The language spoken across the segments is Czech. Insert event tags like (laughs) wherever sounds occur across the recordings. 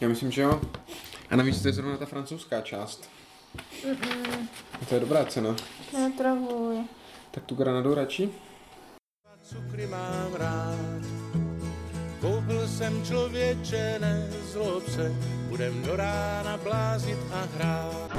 Já myslím, že jo. A navíc to je zrovna ta francouzská část. Mm-mm. To je dobrá cena. Netravuj. Tak tu granadu radši? cukry mám rád. Koupil jsem člověče, nezlob se, budem do rána blázit a hrát.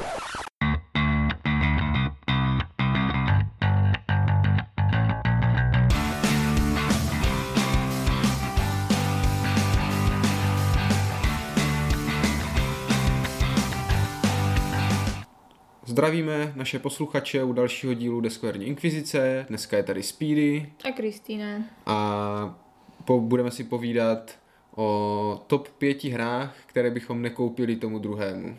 Zdravíme naše posluchače u dalšího dílu Deskverní inkvizice. Dneska je tady Speedy A Kristýna. a po, budeme si povídat o top pěti hrách, které bychom nekoupili tomu druhému.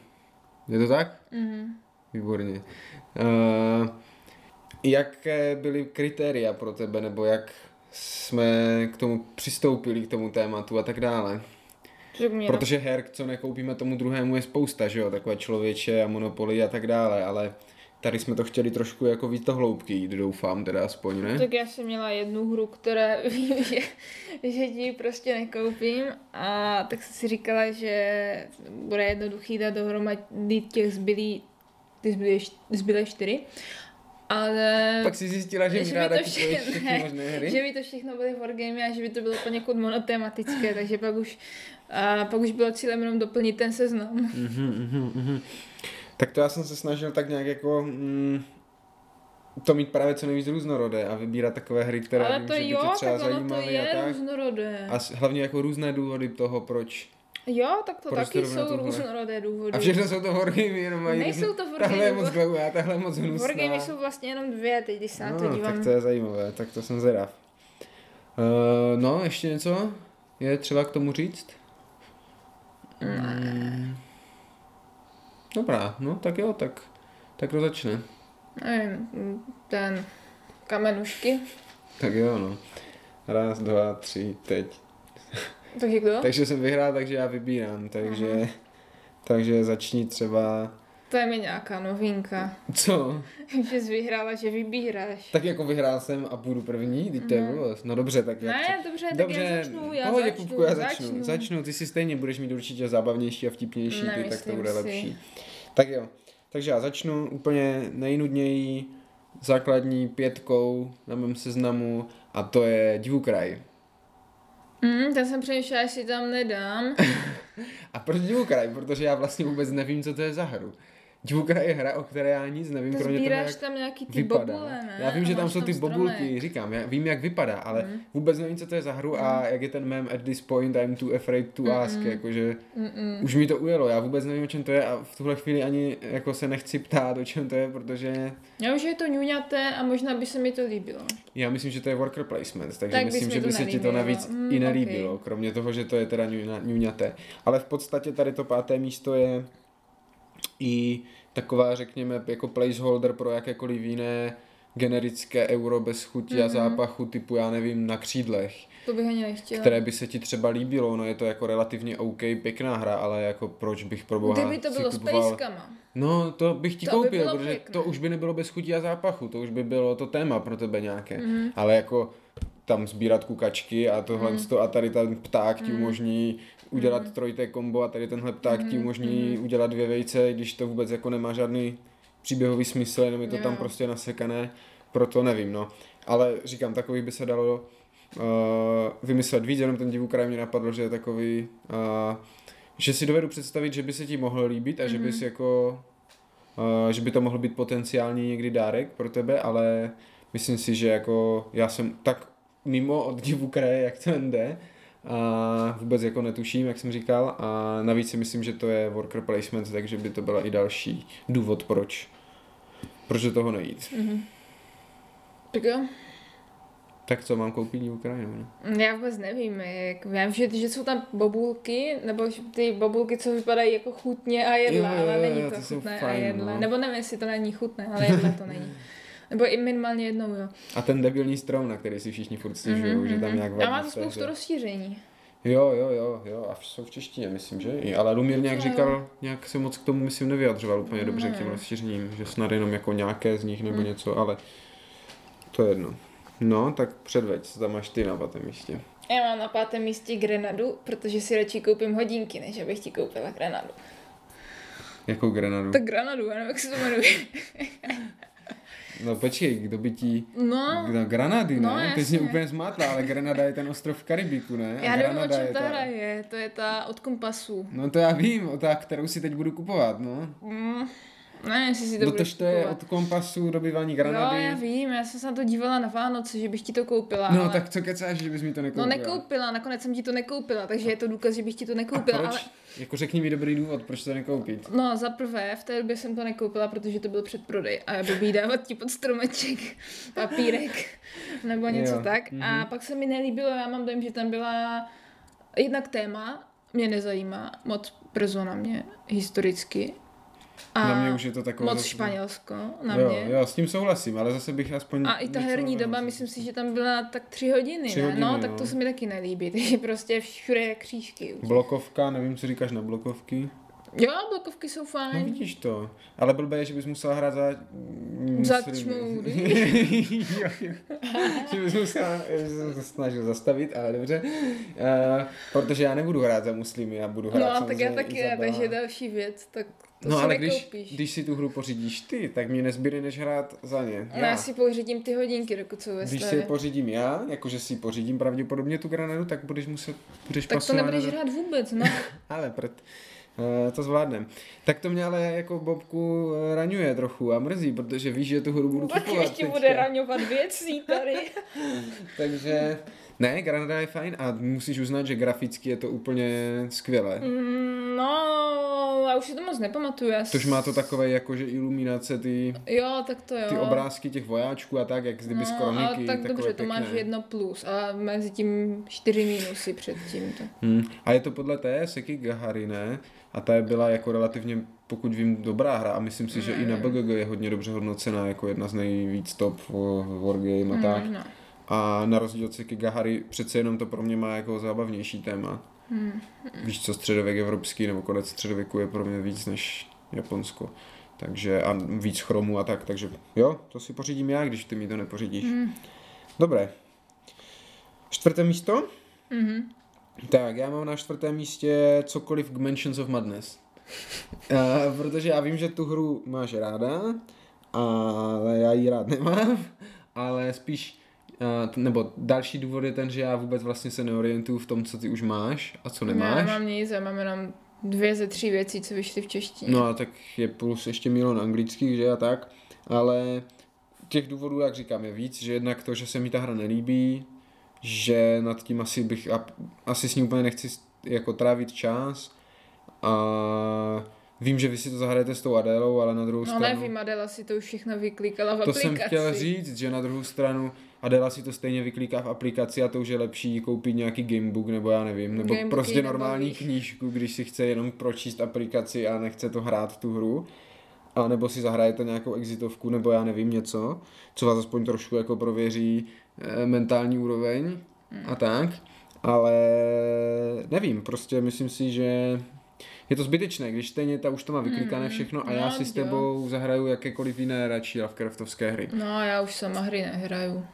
Je to tak? Mhm. Výborně. Uh, jaké byly kritéria pro tebe, nebo jak jsme k tomu přistoupili, k tomu tématu a tak dále? Že mě Protože her, co nekoupíme tomu druhému, je spousta, že jo? Takové člověče a monopoly a tak dále, ale tady jsme to chtěli trošku jako víc do hloubky jít, doufám teda aspoň, ne? Tak já jsem měla jednu hru, která (laughs) vím, že, že ti ji prostě nekoupím a tak jsem si říkala, že bude jednoduchý dát dohromady těch zbylý, ty zbylé, zbylé čtyři. Ale Pak si zjistila, že mi by ráda to všechny ne, možné hry? že by to všechno byly wargamy a že by to bylo poněkud monotematické, takže pak už, a pak už bylo cílem jenom doplnit ten seznam. Mhm, mhm, mhm. Tak to já jsem se snažil tak nějak jako mm, to mít právě co nejvíc různorodé a vybírat takové hry, které Ale to jo, tě třeba tak ono to zajímaly a je tak. různorodé. A hlavně jako různé důvody toho, proč. Jo, tak to Proč taky jsou tohle? různorodé důvody. A všechno jsou to wargamy, jenom mají Nejsou to wargamy, Tahle je moc dlouhá, tahle je moc hnusná. Wargamy jsou vlastně jenom dvě, teď když se na to no, dívám. tak to je zajímavé, tak to jsem zvědav. Uh, no, ještě něco je třeba k tomu říct? Mm. Dobrá, no tak jo, tak, tak to začne. Nevím, ten kamenušky. Tak jo, no. Raz, dva, tři, teď. Takže kdo? (laughs) Takže jsem vyhrál, takže já vybírám, takže, takže začni třeba, To je mi nějaká novinka. co? (laughs) že jsi vyhrála, že vybíráš. Tak jako vyhrál jsem a budu první, teď to je blbost. No dobře, tak já Ne, dobře, tak já začnu, já pohodě, začnu, Kupku, já začnu. začnu. začnu. ty si stejně budeš mít určitě zábavnější a vtipnější, ty, tak to bude si. lepší. Tak jo, takže já začnu úplně nejnudněji základní pětkou na mém seznamu a to je Divukraj. Mm, ten jsem přemýšlela, jestli tam nedám. (laughs) A proč Divukraj? Protože já vlastně vůbec nevím, co to je za hru. Divukraj je hra, o které já nic nevím, To kromě toho, jak tam nějaký ty vypadá. bobule, ne? Já vím, že tam jsou ty stromek. bobulky, říkám, já vím, jak vypadá, ale Mm. vůbec nevím, co to je za hru a jak je ten mem at this point I'm too afraid to ask, jakože Mm-mm. už mi to ujelo, já vůbec nevím, o čem to je a v tuhle chvíli ani jako se nechci ptát, o čem to je, protože Já že je to ňuňaté a možná by se mi to líbilo. já myslím, že to je worker placement, takže Tak myslím, že by se ti to navíc Mm, i nelíbilo, ok. kromě toho, že to je teda ňuňa- ňuňaté. Ale v podstatě tady to páté místo je i taková, řekněme, jako placeholder pro jakékoliv jiné generické euro bez chuti a Mhm. zápachu typu, já nevím, na křídlech, To bych ani nechtěla. které by se ti třeba líbilo, no je to jako relativně OK, pěkná hra, ale jako proč bych pro boha Kdyby to bylo s kupoval... pejskama. No, to bych ti To by koupil, bylo protože pěkné. to už by nebylo bez chutí a zápachu, to už by bylo to téma pro tebe nějaké. Mhm. Ale jako tam sbírat kukačky a tohle to a tady ten pták ti umožní udělat Mhm. trojité kombo a tady tenhle pták ti Mhm, umožní udělat dvě vejce, když to vůbec jako nemá žádný příběhový smysl, jenom je to Jo. tam prostě nasekané, proto nevím, no. Ale říkám, takový by se dalo uh, vymyslet víc, jenom ten divukraj mě napadlo, že je takový, uh, že si dovedu představit, že by se ti mohl líbit a že bys jako, uh, že by to mohl být potenciální někdy dárek pro tebe, ale myslím si, že jako já jsem tak mimo od divu kraje, jak to jde, a vůbec jako netuším, jak jsem říkal, a navíc si myslím, že to je worker placement, takže by to byla i další důvod, proč, proč do toho nejít. Mhm. Tak jo. Tak co, mám koupit ne? Já vůbec nevím, jak, vím, že, že jsou tam bobulky, nebo že ty bobulky, co vypadají jako chutně a jedle, Jo, jo, ale jo, není to to chutné fajn, a jedle. no. Nebo nevím, jestli to není chutné, ale jedle to (laughs) není. Nebo i minimálně jednou, jo. A ten debilní strom, na který si všichni furt stěžují, Mhm, že tam mhm. nějak A vadí má v to spoustu hře. rozšíření. Jo, jo, jo, jo, a jsou v češtině, myslím, že? I, ale Lumír nějak říkal, nějak se moc k tomu, myslím, nevyjadřoval úplně dobře k těm Ne. rozšířením, že snad jenom jako nějaké z nich nebo Hmm. něco, ale to je jedno. No, tak předveď, co tam máš ty na pátém místě. Já mám na pátém místě Grenadu, protože si radši koupím hodinky, než abych ti koupila Grenadu. Jakou grenadu? Tak Grenadu, já nevím, jak se to jmenuje. (laughs) No počkej, kdo by ti... No, No, Granady, No, ne? Ty jsi mě úplně zmátla, ale Granada je ten ostrov v Karibiku, ne? A já nevím, o čem je ta hra je. To je ta od kompasu. No to já vím, o ta, kterou si teď budu kupovat, no. Mm, ne, jestli si to No budeš tož to je od kompasu dobývání Granady. já vím, já jsem se na to dívala na Vánoce, že bych ti to koupila. No ale... tak co kecáš, že bys mi to nekoupila? No nekoupila, nakonec jsem ti to nekoupila, takže je to důkaz, že bych ti to A nekoupila. proč? Ale... Jako řekni mi dobrý důvod, proč to nekoupit. No, za prvé, v té době jsem to nekoupila, protože to byl předprodej a já blbý dávat ti pod stromeček (laughs) papírek nebo něco Jo, tak. mhm. A pak se mi nelíbilo, já mám dojem, že tam byla jednak téma, mě nezajímá, moc persona mě historicky. A na mě už je to takové... moc zase- Španělsko na jo, mě. Jo, s tím souhlasím, ale zase bych aspoň... A i ta herní doba, myslím si, že tam byla tak tři hodiny, Tři ne? hodiny, no, tak no. to se mi taky nelíbí, (laughs) takže prostě všude je křížky. Blokovka, nevím, co říkáš na blokovky. Jo, blokovky jsou No fajn. vidíš to. Ale blbé je, že bys musela hrát za... mm, Za čmoudy. (laughs) Jo, jo. že bys musela, jsem se snažil zastavit, ale dobře. Uh, protože já nebudu hrát za muslimy, já budu hrát No, tak já taky ne, takže další věc, tak to No ale když, když si tu hru pořídíš ty, tak mě nezbyde než hrát za ně. No, já si pořídím ty hodinky, dokud jsou ve Když si je pořídím já, jakože si pořídím pravděpodobně tu granadu, tak budeš muset, budeš Tak to nebudeš do- hrát vůbec, no. (laughs) Ale prd. Uh, to zvládnem. Tak to mě ale jako Bobku eh, raňuje trochu a mrzí, protože víš, že tu hru budu Tak kupovat ještě teďka. bude raňovat věcí tady. (laughs) Takže ne, Granada je fajn a musíš uznat, že graficky je to úplně skvělé. Mm, no, já už si to moc nepamatuju. Já Tož má to takové jako, že iluminace, ty, Jo, tak to jo. ty obrázky těch vojáčků a tak, jak kdyby no, z kroniky. tak dobře, to pěkné. máš jedno plus a mezi tím čtyři minusy předtím. Tak. Hmm. A je to podle té Seki Gahary, ne? A ta byla jako relativně, pokud vím, dobrá hra a myslím si, že i na BGG je hodně dobře hodnocená jako jedna z nejvíc top wargame a tak. Mm, no. A na rozdíl od Seki Gahary přece jenom to pro mě má jako zábavnější téma. Hmm. Víš co, středověk evropský nebo konec středověku je pro mě víc než Japonsko. Takže a víc chromu a tak, takže jo, to si pořídím já, když ty mi to nepořídíš. Mm. Dobré. Čtvrté místo? Mhm. Tak, já mám na čtvrtém místě cokoliv k Mansions of Madness. Uh, protože já vím, že tu hru máš ráda, ale já ji rád nemám, ale spíš, nebo další důvod je ten, že já vůbec vlastně se neorientuju v tom, co ty už máš a co Já nemáš. nemám nic, já mám jenom dvě ze tří věcí, co vyšly v češtině. No a tak je plus ještě milion anglických, že a tak, ale těch důvodů, jak říkám, je víc, že jednak to, že se mi ta hra nelíbí, že nad tím asi bych, a, asi s ní úplně nechci jako trávit čas a vím, že vy si to zahrajete s tou Adélou, ale na druhou No stranu... nevím, Adela si to už všechno vyklikala v To aplikaci. jsem chtěl říct, že na druhou stranu Adela si to stejně vyklíká v aplikaci a to už je lepší koupit nějaký gamebook nebo já nevím, nebo Gamebook prostě normální nebaví. knížku, když si chce jenom pročíst aplikaci a nechce to hrát tu hru. A nebo si zahrajete nějakou exitovku nebo já nevím něco, co vás aspoň trošku jako prověří eh, mentální úroveň a tak. Ale nevím, prostě myslím si, že je to zbytečné, když stejně ta už to má vyklikané Mm, všechno a no, já si s jo. tebou zahraju jakékoliv jiné radši Lovecraftovské hry. No já už sama hry nehraju.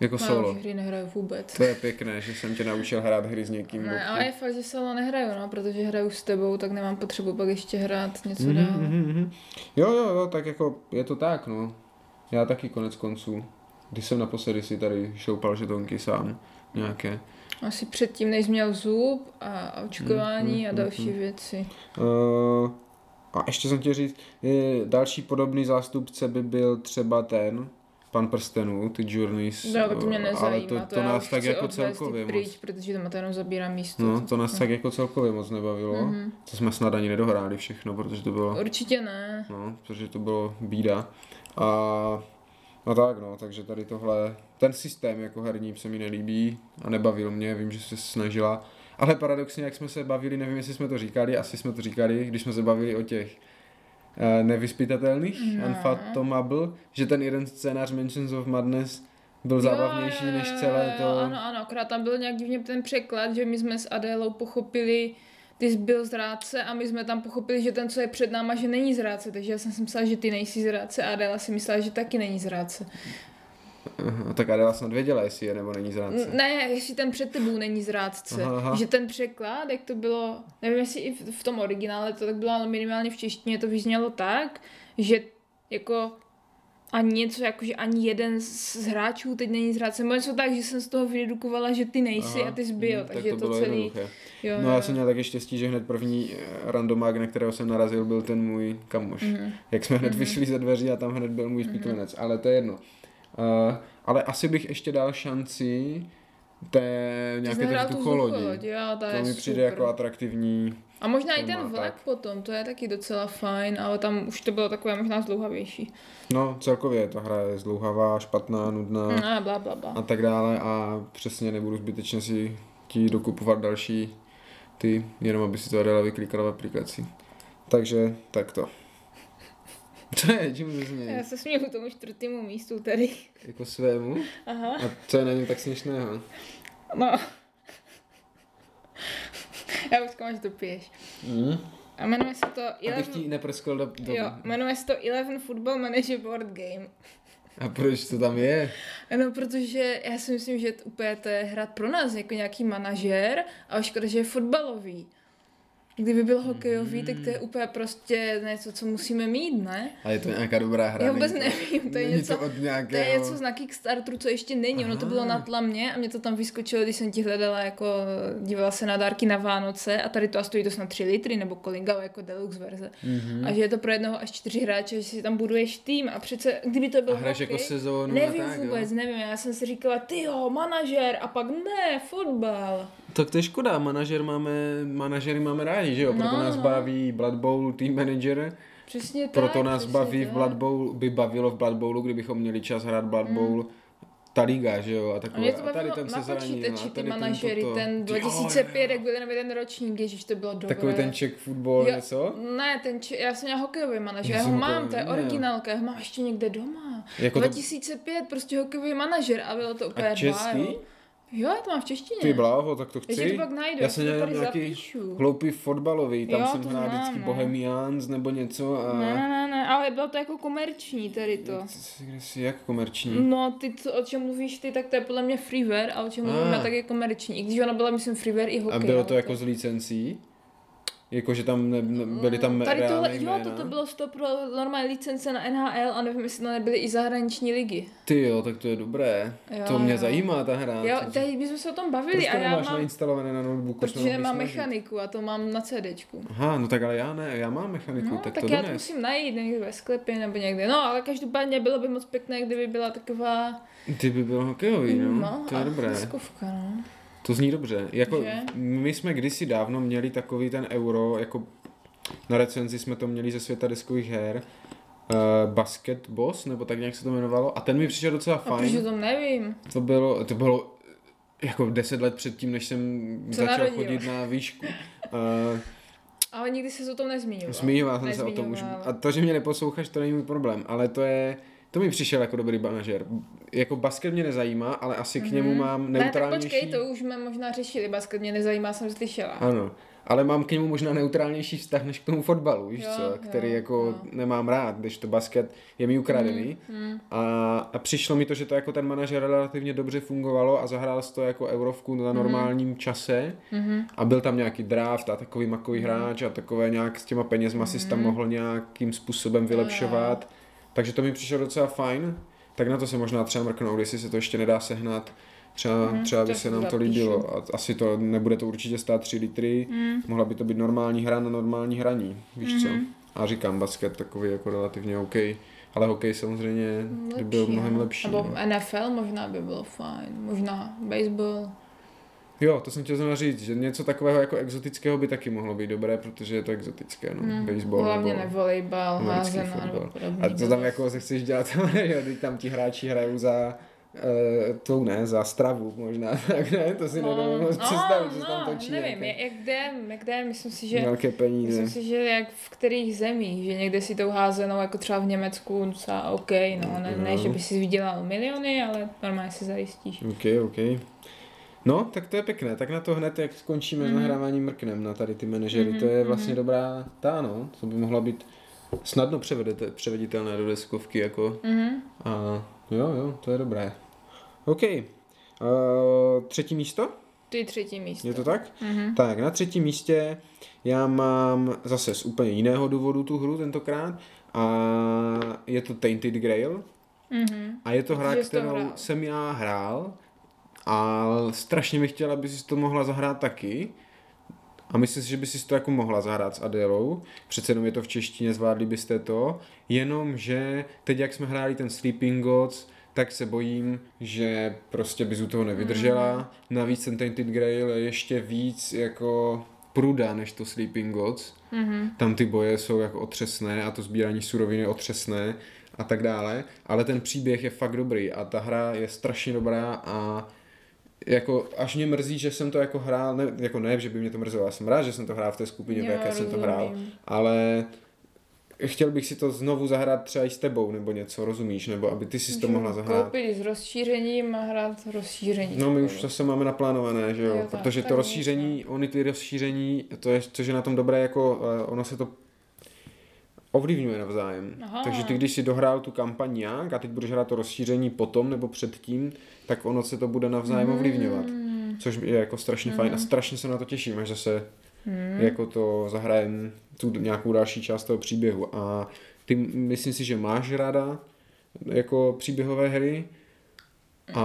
Jako Já solo. hry nehraju vůbec. To je pěkné, že jsem tě naučil hrát hry s někým. Ne, ale je fakt, že solo nehraju, no, protože hraju s tebou, tak nemám potřebu pak ještě hrát něco Mhm, dál. mhm, mhm. Jo, jo, jo, tak jako je to tak, no. Já taky konec konců. Když jsem naposledy si tady šoupal žetonky sám nějaké. Asi předtím, než měl zub a očkování Mm, a mm, další mm. věci. Uh, a ještě jsem chtěl říct, je, další podobný zástupce by byl třeba ten, pan prstenů, ty Journeys. No, tak to mě eh, nezajímá, Ale to, to, já nás tak jako celkově pryč, moc. protože tam to jenom zabírá místo. No, to- to nás tak jako celkově moc nebavilo. Mhm. To jsme snad ani nedohráli všechno, protože to bylo... Určitě ne. No, protože to bylo bída. A no tak no, takže tady tohle, ten systém jako herní se mi nelíbí a nebavil mě, vím, že se snažila. Ale paradoxně, jak jsme se bavili, nevím, jestli jsme to říkali, asi jsme to říkali, když jsme se bavili o těch nevyspytatelných, No. Unfathomable, že ten jeden scénář Mansions of Madness byl zábavnější Jo, jo, než jo, celé jo, to... Ano, ano, akorát tam byl nějak divně ten překlad, že my jsme s Adélou pochopili, ty jsi byl zrádce a my jsme tam pochopili, že ten, co je před náma, že není zrádce, takže já jsem si myslela, že ty nejsi zrádce a Adéla si myslela, že taky není zrádce. Aha, tak Adela snad věděla, jestli je nebo není zrádce. Ne, jestli ten před tebou není zrádce. Aha, aha. Že ten překlad, jak to bylo, nevím jestli i v, tom originále to tak bylo, ale minimálně v češtině to vyznělo tak, že jako ani něco, jako že ani jeden z hráčů teď není zrádce. Nebo něco tak, že jsem z toho vyredukovala, že ty nejsi Aha, a ty zbyl, hm, takže tak to, bylo celý... jednoduché. Jo, No já jsem měl taky štěstí, že hned první eh, randomák, na kterého jsem narazil, byl ten můj kamoš. Mhm. Jak jsme hned vyšli ze dveří a tam hned byl můj spiklenec, ale to je jedno. Uh, ale asi bych ještě dal šanci té nějaké té vzducholodi. vzducholoď, jo, to, mi přijde jako atraktivní. A možná i ten vlak tak. potom, to je taky docela fajn, ale tam už to bylo takové možná zdlouhavější. No celkově ta hra je zdlouhavá, špatná, nudná Mm, a bla, bla, bla. a tak dále a přesně nebudu zbytečně si ti dokupovat další ty, jenom aby si to Adela vyklikala v aplikaci. Takže takto. (laughs) Co je, čemu se Já směje? se směju tomu čtvrtému místu tady. Jako svému? Aha. A co je na něm tak směšného? No. (laughs) Já už že to piješ. Mm? A jmenuje se to Abych Eleven... ti neprskl do, do... Jo, jmenuje se to Eleven Football Manager Board Game. A proč to tam je? No, protože já si myslím, že to úplně to je hrát pro nás jako nějaký manažer a škoda, že je fotbalový. Kdyby byl hokejový, tak to je úplně prostě něco, co musíme mít, ne? A je to nějaká dobrá hra? Já vůbec nevím, to je není něco, to od to nějakého... je něco na Kickstarteru, co ještě není. Ono to bylo Aha. na tlamě a mě to tam vyskočilo, když jsem ti hledala, jako dívala se na dárky na Vánoce a tady to a stojí to snad 3 litry nebo kolik, ale jako deluxe verze. Mhm. A že je to pro jednoho až čtyři hráče, že si tam buduješ tým a přece, kdyby to byl A hraješ hokej, jako sezónu Nevím tak, vůbec, jo? nevím, já jsem si říkala, ty jo, manažer a pak ne, fotbal. Tak to je škoda, manažer máme, manažery máme rádi, že jo? Proto No, nás no. baví Blood Bowl Team Manager, Přesně tak. proto nás přesně baví v tak. Blood Bowl, by bavilo v Blood Bowlu, kdybychom měli čas hrát Blood Bowl, ta liga, že jo? A A takové. mě to a tady ten se zranil, a tady manažery, ten jo, 2005, jo, jak byl ten jeden ročník, ježiš, to bylo dobré. Takový ten Czech football, Jo, něco? Ne, ten či, já jsem měla hokejový manažer, Já já ho mám, to to je originálka, já ho mám ještě někde doma. Jako to, 2005, prostě hokejový manažer a bylo to úplně a český? wow. Jo, já to mám v češtině. Ty bláho, tak to Já ti to chci. pak najdu, Já měl tady nějaký zapíšu. hloupý fotbalový, tam Jo, jsem hrál vždycky no. Bohemians nebo něco a... Ne, ne, ne, ne, ale bylo to jako komerční tady to. Kde jsi, jak komerční? No, ty, co, o čem mluvíš ty, tak to je podle mě freeware, a o čem mluvíme, Ah. tak je komerční. I když ona byla, myslím, freeware i hokej. A bylo to jako z licencí? Jako, že tam ne, ne, byly tam Tady tohle, reálné jo, jména? toto bylo stop pro normální licence na NHL a nevím, jestli to nebyly i zahraniční ligy. Ty jo, tak to je dobré. Jo, to mě jo. zajímá ta hra. Jo, tady bychom se o tom bavili Proč a to já nemáš mám, nainstalované na notebooku? jsme protože nemám snažit. mechaniku a to mám na CDčku. Aha, no tak ale já ne, já mám mechaniku, No, tak, tak to já to musím najít někde ve sklepě nebo někde. No, ale každopádně bylo by moc pěkné, kdyby byla taková Ty by byl hokejový, no, to je a dobré. diskovka, no. To zní dobře. Jako, Že? my jsme kdysi dávno měli takový ten euro, jako na recenzi jsme to měli ze světa deskových her, uh, Basket Boss, nebo tak nějak se to jmenovalo, a ten mi přišel docela A fajn. protože to nevím. To bylo, to bylo jako deset let předtím, než jsem Se začal narodil. chodit na výšku. Uh, (laughs) Ale nikdy se o tom nezmínil. Zmiňoval jsem se o tom už. A to, že mě neposloucháš, to není můj problém, ale to je, to mi přišel jako dobrý manažer. Jako basket mě nezajímá, ale asi k němu mám Mhm. Ne, tak neutrálnější... počkej, to už jsme možná řešili, basket mě nezajímá, jsem slyšela. Ano, ale mám k němu možná neutrálnější vztah než k tomu fotbalu, víš Jo, co, jo, který jako jo. nemám rád, když to basket je mi ukradený. Hmm. A, a přišlo mi to, že to jako ten manažer relativně dobře fungovalo a zahrál to jako eurovku na normálním čase Mhm. a byl tam nějaký draft a takový makový hráč a takové nějak s těma penězma si tam mohl nějakým způsobem vylepšovat. Takže to mi přišlo docela fajn. Tak na to se možná třeba mrknout, jestli se to ještě nedá sehnat. Třeba, Mhm, třeba by se nám to líbilo. A asi to nebude to určitě stát 3 litry. Mm. Mohla by to být normální hra na normální hraní, víš co. Mhm. A říkám, basket takový jako relativně OK. Ale hokej samozřejmě by byl mnohem no. lepší. Nebo no. NFL možná by bylo fajn. Možná baseball. Jo, to jsem chtěl zrovna říct, že něco takového jako exotického by taky mohlo být dobré, protože je to exotické, no. Hmm. Baseball Hlavně nebo... ne volejbal, nebo fotbal. podobně. A to tam jako se chceš dělat, (laughs) jo, teď tam ti hráči hrajou za uh, tou ne, za stravu možná, (laughs) tak ne, to si no, nedovedu moc představit, že se tam točí nevím, nějaké jak jde, jak jde, myslím si, že velké peníze. Myslím si, že jak v kterých zemích, že někde si tou házenou, jako třeba v Německu, docela OK, no, ne, ne No. že by si vydělal miliony, ale normálně si zajistíš. OK, OK. No, tak to je pěkné. Tak na to hned, jak skončíme mm-hmm. s Mhm. nahráváním mrknem na tady ty manažery. Mhm, to je vlastně mhm. dobrá ta, no. To by mohla být snadno převedete, převeditelné do deskovky, jako Mhm. a Jo, jo, to je dobré. OK. Uh, třetí místo? Ty třetí místo. Je to tak? Mhm. Tak, na třetím místě já mám zase z úplně jiného důvodu tu hru tentokrát a je to Tainted Grail Mhm. a je to hra, kterou jsem já hrál a strašně bych chtěla, aby si to mohla zahrát taky a myslím si, že by si to jako mohla zahrát s Adélou, přece jenom je to v češtině, zvládli byste to, jenomže teď jak jsme hráli ten Sleeping Gods, tak se bojím, že prostě bys u toho nevydržela. Navíc ten Tainted Grail je ještě víc jako pruda než to Sleeping Gods. Mhm. Tam ty boje jsou jako otřesné a to sbírání surovin je otřesné a tak dále. Ale ten příběh je fakt dobrý a ta hra je strašně dobrá a jako až mě mrzí, že jsem to jako hrál, ne, jako ne, že by mě to mrzelo, já jsem rád, že jsem to hrál v té skupině, v Jo, jaké jsem to hrál, ale chtěl bych si to znovu zahrát třeba i s tebou nebo něco, rozumíš, nebo aby ty si to mohla zahrát. Koupit s rozšířením a hrát rozšíření. No my už zase máme naplánované, že jo, Jo, tak, protože tak to rozšíření, ony ty rozšíření, to je, což je na tom dobré, jako eh, ono se to ovlivňuje navzájem. Aha. Takže ty, když si dohrál tu kampaň nějak a teď budeš hrát to rozšíření potom nebo předtím, tak ono se to bude navzájem ovlivňovat. Mm. Což je jako strašně fajn a strašně se na to těším, až zase jako to zahrajem tu nějakou další část toho příběhu. A ty myslím si, že máš ráda jako příběhové hry a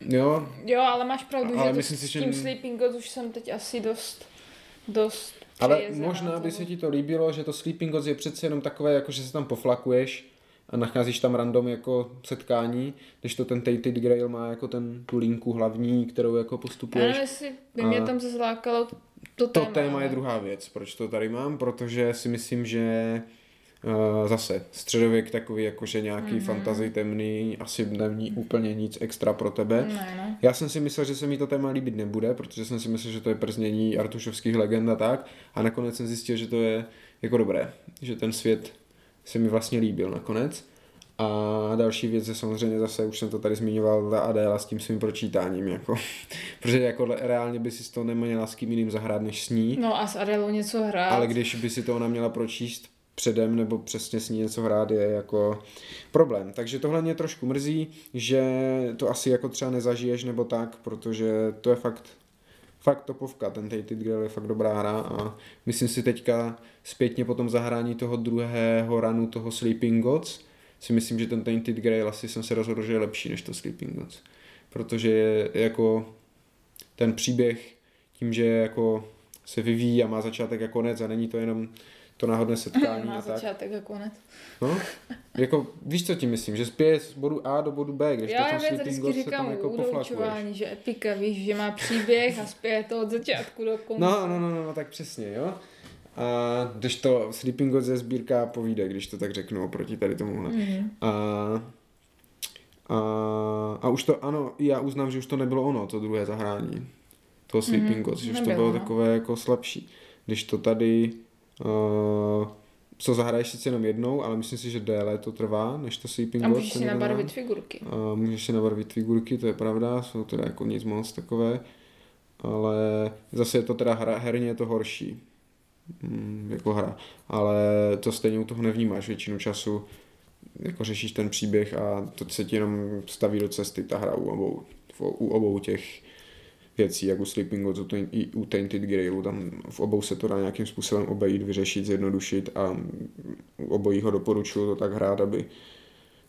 jo, Jo, ale máš pravdu, Ale že to myslím si, s že- tím Sleeping Gods už jsem teď asi dost, dost ale možná by se ti to líbilo, že to Sleeping Gods je přece jenom takové, jako že se tam poflakuješ a nacházíš tam random jako setkání, když to ten Tainted Grail má jako ten tu linku hlavní, kterou jako postupuješ. nevím, jestli by mě tam zase lákalo to, To téma. téma je ale- druhá věc, proč to tady mám, protože si myslím, že zase středověk takový jakože nějaký Mhm. mm-hmm. fantasy temný, asi není úplně nic extra pro tebe. Ne, ne. Já jsem si myslel, že se mi to téma líbit nebude, protože jsem si myslel, že to je prznění artušovských legend a tak. A nakonec jsem zjistil, že to je jako dobré, že ten svět se mi vlastně líbil nakonec. A další věc je samozřejmě zase, už jsem to tady zmiňoval, ta Adéla s tím svým pročítáním, jako. (laughs) protože jako reálně by si to neměla s kým jiným zahrát než s ní, No a s Adelou něco hrát. ale když by si to ona měla pročíst předem nebo přesně s ní něco hrát je jako problém. Takže tohle mě trošku mrzí, že to asi jako třeba nezažiješ nebo tak, protože to je fakt fakt topovka, ten Tainted Grail je fakt dobrá hra a myslím si teďka zpětně po tom zahrání toho druhého ranu toho Sleeping Gods si myslím, že ten Tainted Grail asi jsem se rozhodl, že je lepší než to Sleeping Gods. Protože je jako ten příběh tím, že jako se vyvíjí a má začátek a konec a není to jenom to náhodné (laughs) setkání Má a tak. začátek a konec. No, jako víš, co tím myslím, že spěje z bodu A do bodu B, když Já, to já vždycky říkám tam jako poflakuješ. že epika, víš, že má příběh a spěje to od začátku do konce. No, no, no, no, no, tak přesně, jo. A když to Sleeping Gods je sbírka povídek, když to tak řeknu, oproti tady tomuhle. Mhm. A, a, a už to, ano, já uznám, že už to nebylo ono, to druhé zahrání. To Sleeping Mhm, Gods, že už to bylo no. takové jako slabší. Když to tady, uh, co zahraješ sice jenom jednou, ale myslím si, že déle to trvá, než to Sleeping A můžeš si nabarvit figurky. A můžeš si nabarvit figurky, to je pravda, jsou teda jako nic moc takové, ale zase je to teda hra, herně je to horší, mm, jako hra, ale to stejně u toho nevnímáš většinu času, jako řešíš ten příběh a to se ti jenom staví do cesty ta hra u obou, u obou těch věcí, jak u Sleeping Gods, i u Tainted Grailu, tam v obou se to dá nějakým způsobem obejít, vyřešit, zjednodušit a u obojího doporučuju to tak hrát, aby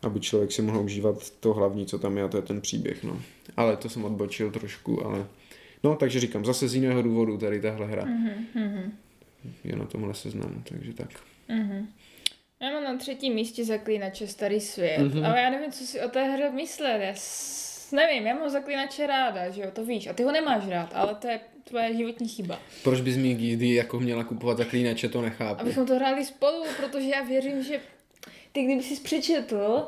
aby člověk si mohl užívat to hlavní, co tam je, a to je ten příběh, no. Ale to jsem odbočil trošku, ale... No, takže říkám, zase z jiného důvodu tady tahle hra Mhm. je na tomhle seznamu, takže tak. Mhm. Já mám na třetím místě Zaklínače Starý svět, Mhm. mm-hmm. ale já nevím, co si o té hře myslet. Já. Nevím, já mám Zaklínače ráda, že jo, to víš. A ty ho nemáš rád, ale to je tvoje životní chyba. Proč bys mi kdy jako měla kupovat zaklínače, to nechápu. Abychom to hráli spolu, protože já věřím, že ty kdyby jsi přečetl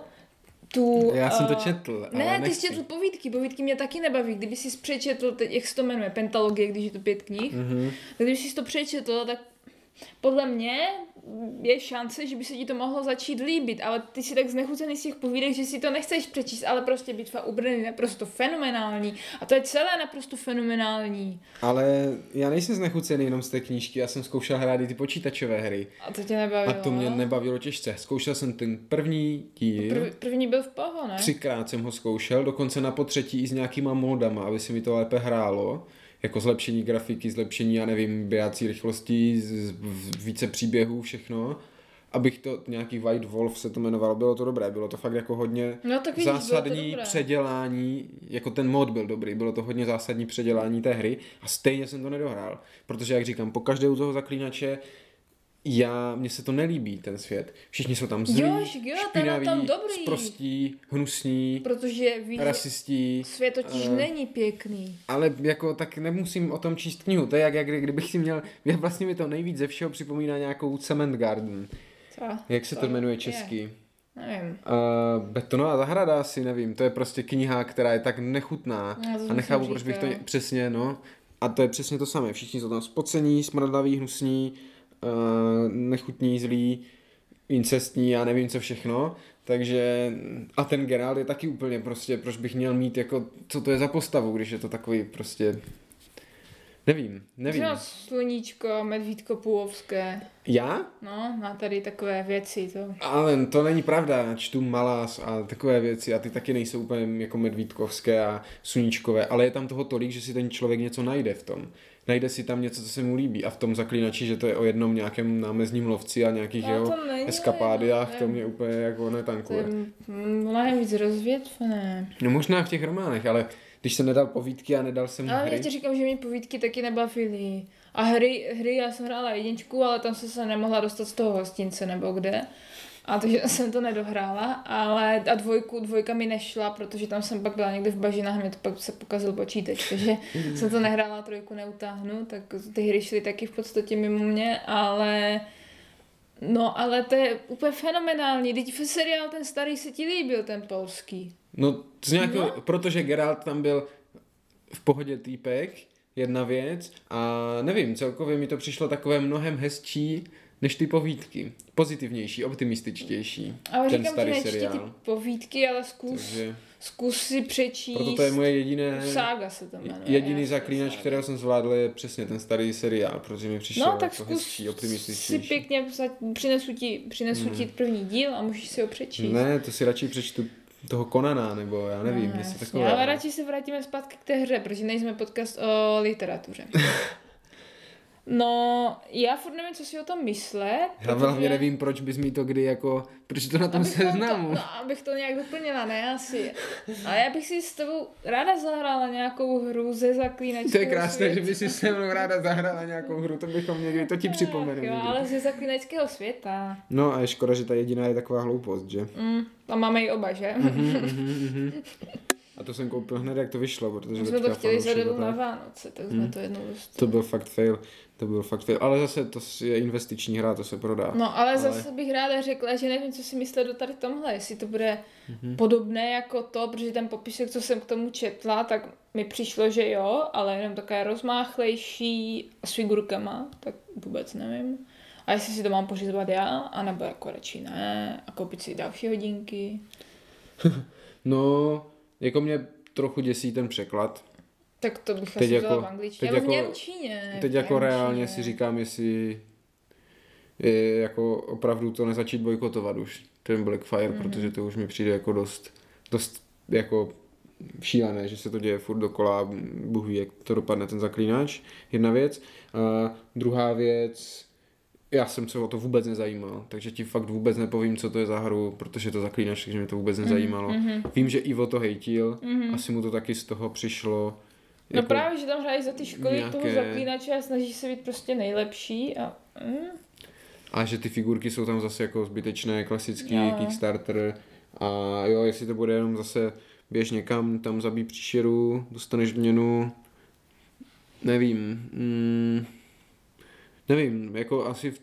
tu... Já jsem to eh, četl, ale Ne, ty nechci. jsi četl povídky, povídky mě taky nebaví. Kdyby jsi přečetl, teď, jak se to jmenuje, Pentalogie, když je to pět knih, Mhm. tak když jsi to přečetl, tak podle mě je šance, že by se ti to mohlo začít líbit, ale ty si tak znechucený z těch povídek, že si to nechceš přečíst, ale prostě bitva u Brny je naprosto fenomenální. A to je celé naprosto fenomenální. Ale já nejsem znechucený jenom z té knížky, já jsem zkoušel hrát i ty počítačové hry. A to tě nebavilo? A to mě nebavilo těžce. Zkoušel jsem ten první díl. Prv, první byl v poho, ne? Třikrát jsem ho zkoušel, dokonce na potřetí i s nějakýma modama, aby se mi to lépe hrálo jako zlepšení grafiky, zlepšení, já nevím, běhací rychlosti, z, více příběhů, všechno. Abych to, nějaký White Wolf se to jmenovalo, bylo to dobré, bylo to fakt jako hodně no, tak vidíš, zásadní předělání, jako ten mod byl dobrý, bylo to hodně zásadní předělání té hry a stejně jsem to nedohrál, protože jak říkám, po každé u toho zaklínače já, mně se to nelíbí, ten svět. Všichni jsou tam zlí, jo, jo, špinaví, tam dobrý. sprostí, hnusní, Protože ví, rasistí. Svět totiž uh, není pěkný. Ale jako tak nemusím o tom číst knihu. To je jak, jak kdybych si měl, já vlastně mi to nejvíc ze všeho připomíná nějakou Cement Garden. Co? Jak se to, to jmenuje česky? Je. Nevím. Uh, betonová zahrada asi nevím, to je prostě kniha, která je tak nechutná no, a nechápu, proč bych to přesně, no. A to je přesně to samé, všichni jsou tam spocení, smradlaví, hnusní, uh, nechutní, zlí, incestní, já nevím co všechno. Takže a ten Geralt je taky úplně prostě, proč bych měl mít jako, co to je za postavu, když je to takový prostě Nevím, nevím. Třeba sluníčko, medvídko půlovské. Já? No, má tady takové věci. To. Ale to není pravda, čtu Malás a takové věci a ty taky nejsou úplně jako medvídkovské a sluníčkové, ale je tam toho tolik, že si ten člověk něco najde v tom najde si tam něco, co se mu líbí. A v tom zaklínači, že to je o jednom nějakém námezním lovci a nějakých no, jeho eskapádiách, to mě úplně jako netankuje. To je mnohem víc rozvětvené. No možná v těch románech, ale když jsem nedal povídky a nedal jsem ale hry. Ale já ti říkám, že mi povídky taky nebavily. A hry, hry já jsem hrála jedničku, ale tam jsem se nemohla dostat z toho hostince nebo kde. A takže (laughs) jsem to nedohrála, ale a dvojku, dvojka mi nešla, protože tam jsem pak byla někde v bažinách, mě to pak se pokazil počítač, takže jsem to nehrála, trojku neutáhnu, tak ty hry šly taky v podstatě mimo mě, ale no ale to je úplně fenomenální, teď v seriál ten starý se ti líbil, ten polský. No, z nějakého, no? protože Geralt tam byl v pohodě týpek, jedna věc a nevím, celkově mi to přišlo takové mnohem hezčí, než ty povídky. Pozitivnější, optimističtější. Ale ten říkám starý ti seriál. ty povídky, ale zkus, Takže... zkus si přečíst. Proto to je moje jediné... Sága se to jmenuje. Jediný zaklínač, kterého jsem zvládl, je přesně ten starý seriál, protože mi přišel no, tak jako zkus hezčí, optimističtější. si pěkně, přinesu ti, přinesu mm. ti první díl a můžeš si ho přečíst. Ne, to si radši přečtu toho Konana, nebo já nevím, no, něco takové. Ale radši se vrátíme zpátky k té hře, protože nejsme podcast o literatuře. (laughs) No, já furt nevím, co si o tom myslet. Já protože... hlavně nevím, proč bys mi to kdy jako, proč to na tom seznamu. To, no, abych to nějak doplnila, ne asi. A já bych si s tebou ráda zahrála nějakou hru ze zaklínačského To je krásné, světa. že by si se mnou ráda zahrála nějakou hru, to bychom někdy, to ti připomenu. Jo, ale ze zaklínačského světa. No a je škoda, že ta jediná je taková hloupost, že? Mm, a máme ji oba, že? Mm-hmm, mm-hmm. A to jsem koupil hned, jak to vyšlo, protože... My jsme to chtěli za na Vánoce, tak jsme hmm. to jednou dostali. To byl fakt fail. To byl fakt fail. Ale zase to je investiční hra, to se prodá. No, ale, ale... zase bych ráda řekla, že nevím, co si myslet do tady tomhle, jestli to bude mm-hmm. podobné jako to, protože ten popisek, co jsem k tomu četla, tak mi přišlo, že jo, ale jenom také rozmáchlejší s figurkama, tak vůbec nevím. A jestli si to mám pořizovat já, anebo jako radši ne, a koupit si další hodinky. (laughs) no, jako mě trochu děsí ten překlad. Tak to bych teď asi jako, v angličtině, teď jako, v Němčině. Teď jako reálně si říkám, jestli je jako opravdu to nezačít bojkotovat už, ten Blackfire, mm-hmm. protože to už mi přijde jako dost, dost jako šílené, že se to děje furt dokola, Bůh ví, jak to dopadne ten zaklínač, jedna věc. A druhá věc, já jsem se o to vůbec nezajímal, takže ti fakt vůbec nepovím, co to je za hru, protože to zaklínač, takže mě to vůbec mhm, nezajímalo. Mm-hmm. Vím, že Ivo to hejtil, mm-hmm. asi mu to taky z toho přišlo. No jako právě, že tam hrají za ty školy nějaké... toho zaklínače a snaží se být prostě nejlepší a... Mm. A že ty figurky jsou tam zase jako zbytečné, klasický jo. Kickstarter a jo, jestli to bude jenom zase běž někam, tam zabij příšeru, dostaneš měnu, nevím. Mm nevím, jako asi v...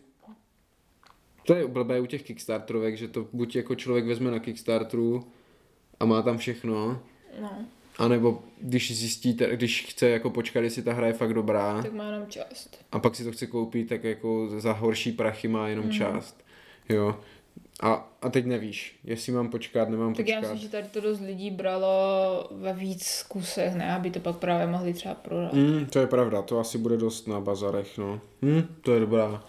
to je blbé u těch Kickstarterovek, že to buď jako člověk vezme na Kickstarteru a má tam všechno, no. A nebo když zjistíte, když chce jako počkat, jestli ta hra je fakt dobrá Tak má jenom část. a pak si to chce koupit, tak jako za horší prachy má jenom Mhm. část. Jo. A, a teď nevíš, jestli mám počkat, nemám Tak já počkat. myslím, že tady to dost lidí bralo ve víc kusech, ne? Aby to pak právě mohli třeba prodat. Mm, to je pravda, to asi bude dost na bazarech, no. Hm, to je dobrá.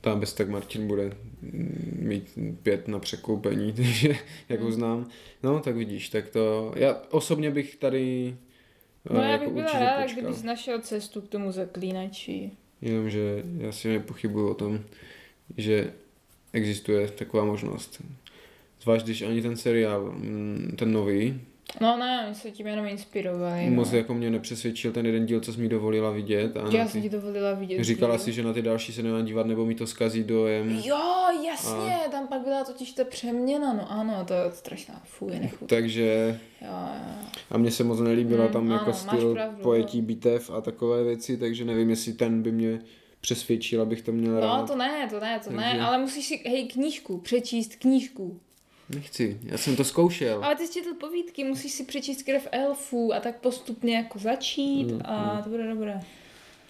Tam bez tak Martin bude mm, mít pět na překoupení, (laughs) takže jak ho znám. No, tak vidíš, tak to, já osobně bych tady No eh, já jako bych byla ráda, počkal. kdybys našel cestu k tomu zaklínači. Jenomže já si nepochybuju o tom, že existuje taková možnost. Zvlášť, když ani ten seriál, mm, ten nový, No ne, my se tím jenom inspirovali. no. moc no. jako mě nepřesvědčil ten jeden díl, co jsi mi dovolila vidět. A Já jsem ti dovolila vidět. říkala díl. si, že na ty další se nemám dívat, nebo mi to zkazí dojem. Jo, jasně, tam pak byla totiž ta přeměna, no ano, to je strašná, fuj, nechutná. Takže Jo, jo. a mně se moc nelíbila Mm, tam ano, jako styl pravdu, pojetí bitev a takové věci, takže nevím, jestli ten by mě přesvědčil, abych to měl No rád. to ne, to ne, to Takže- ne, ale musíš si, hej, knížku, přečíst knížku. Nechci, já jsem to zkoušel. Ale ty jsi četl povídky, musíš si přečíst krev elfů a tak postupně jako začít Mm, a to bude dobré.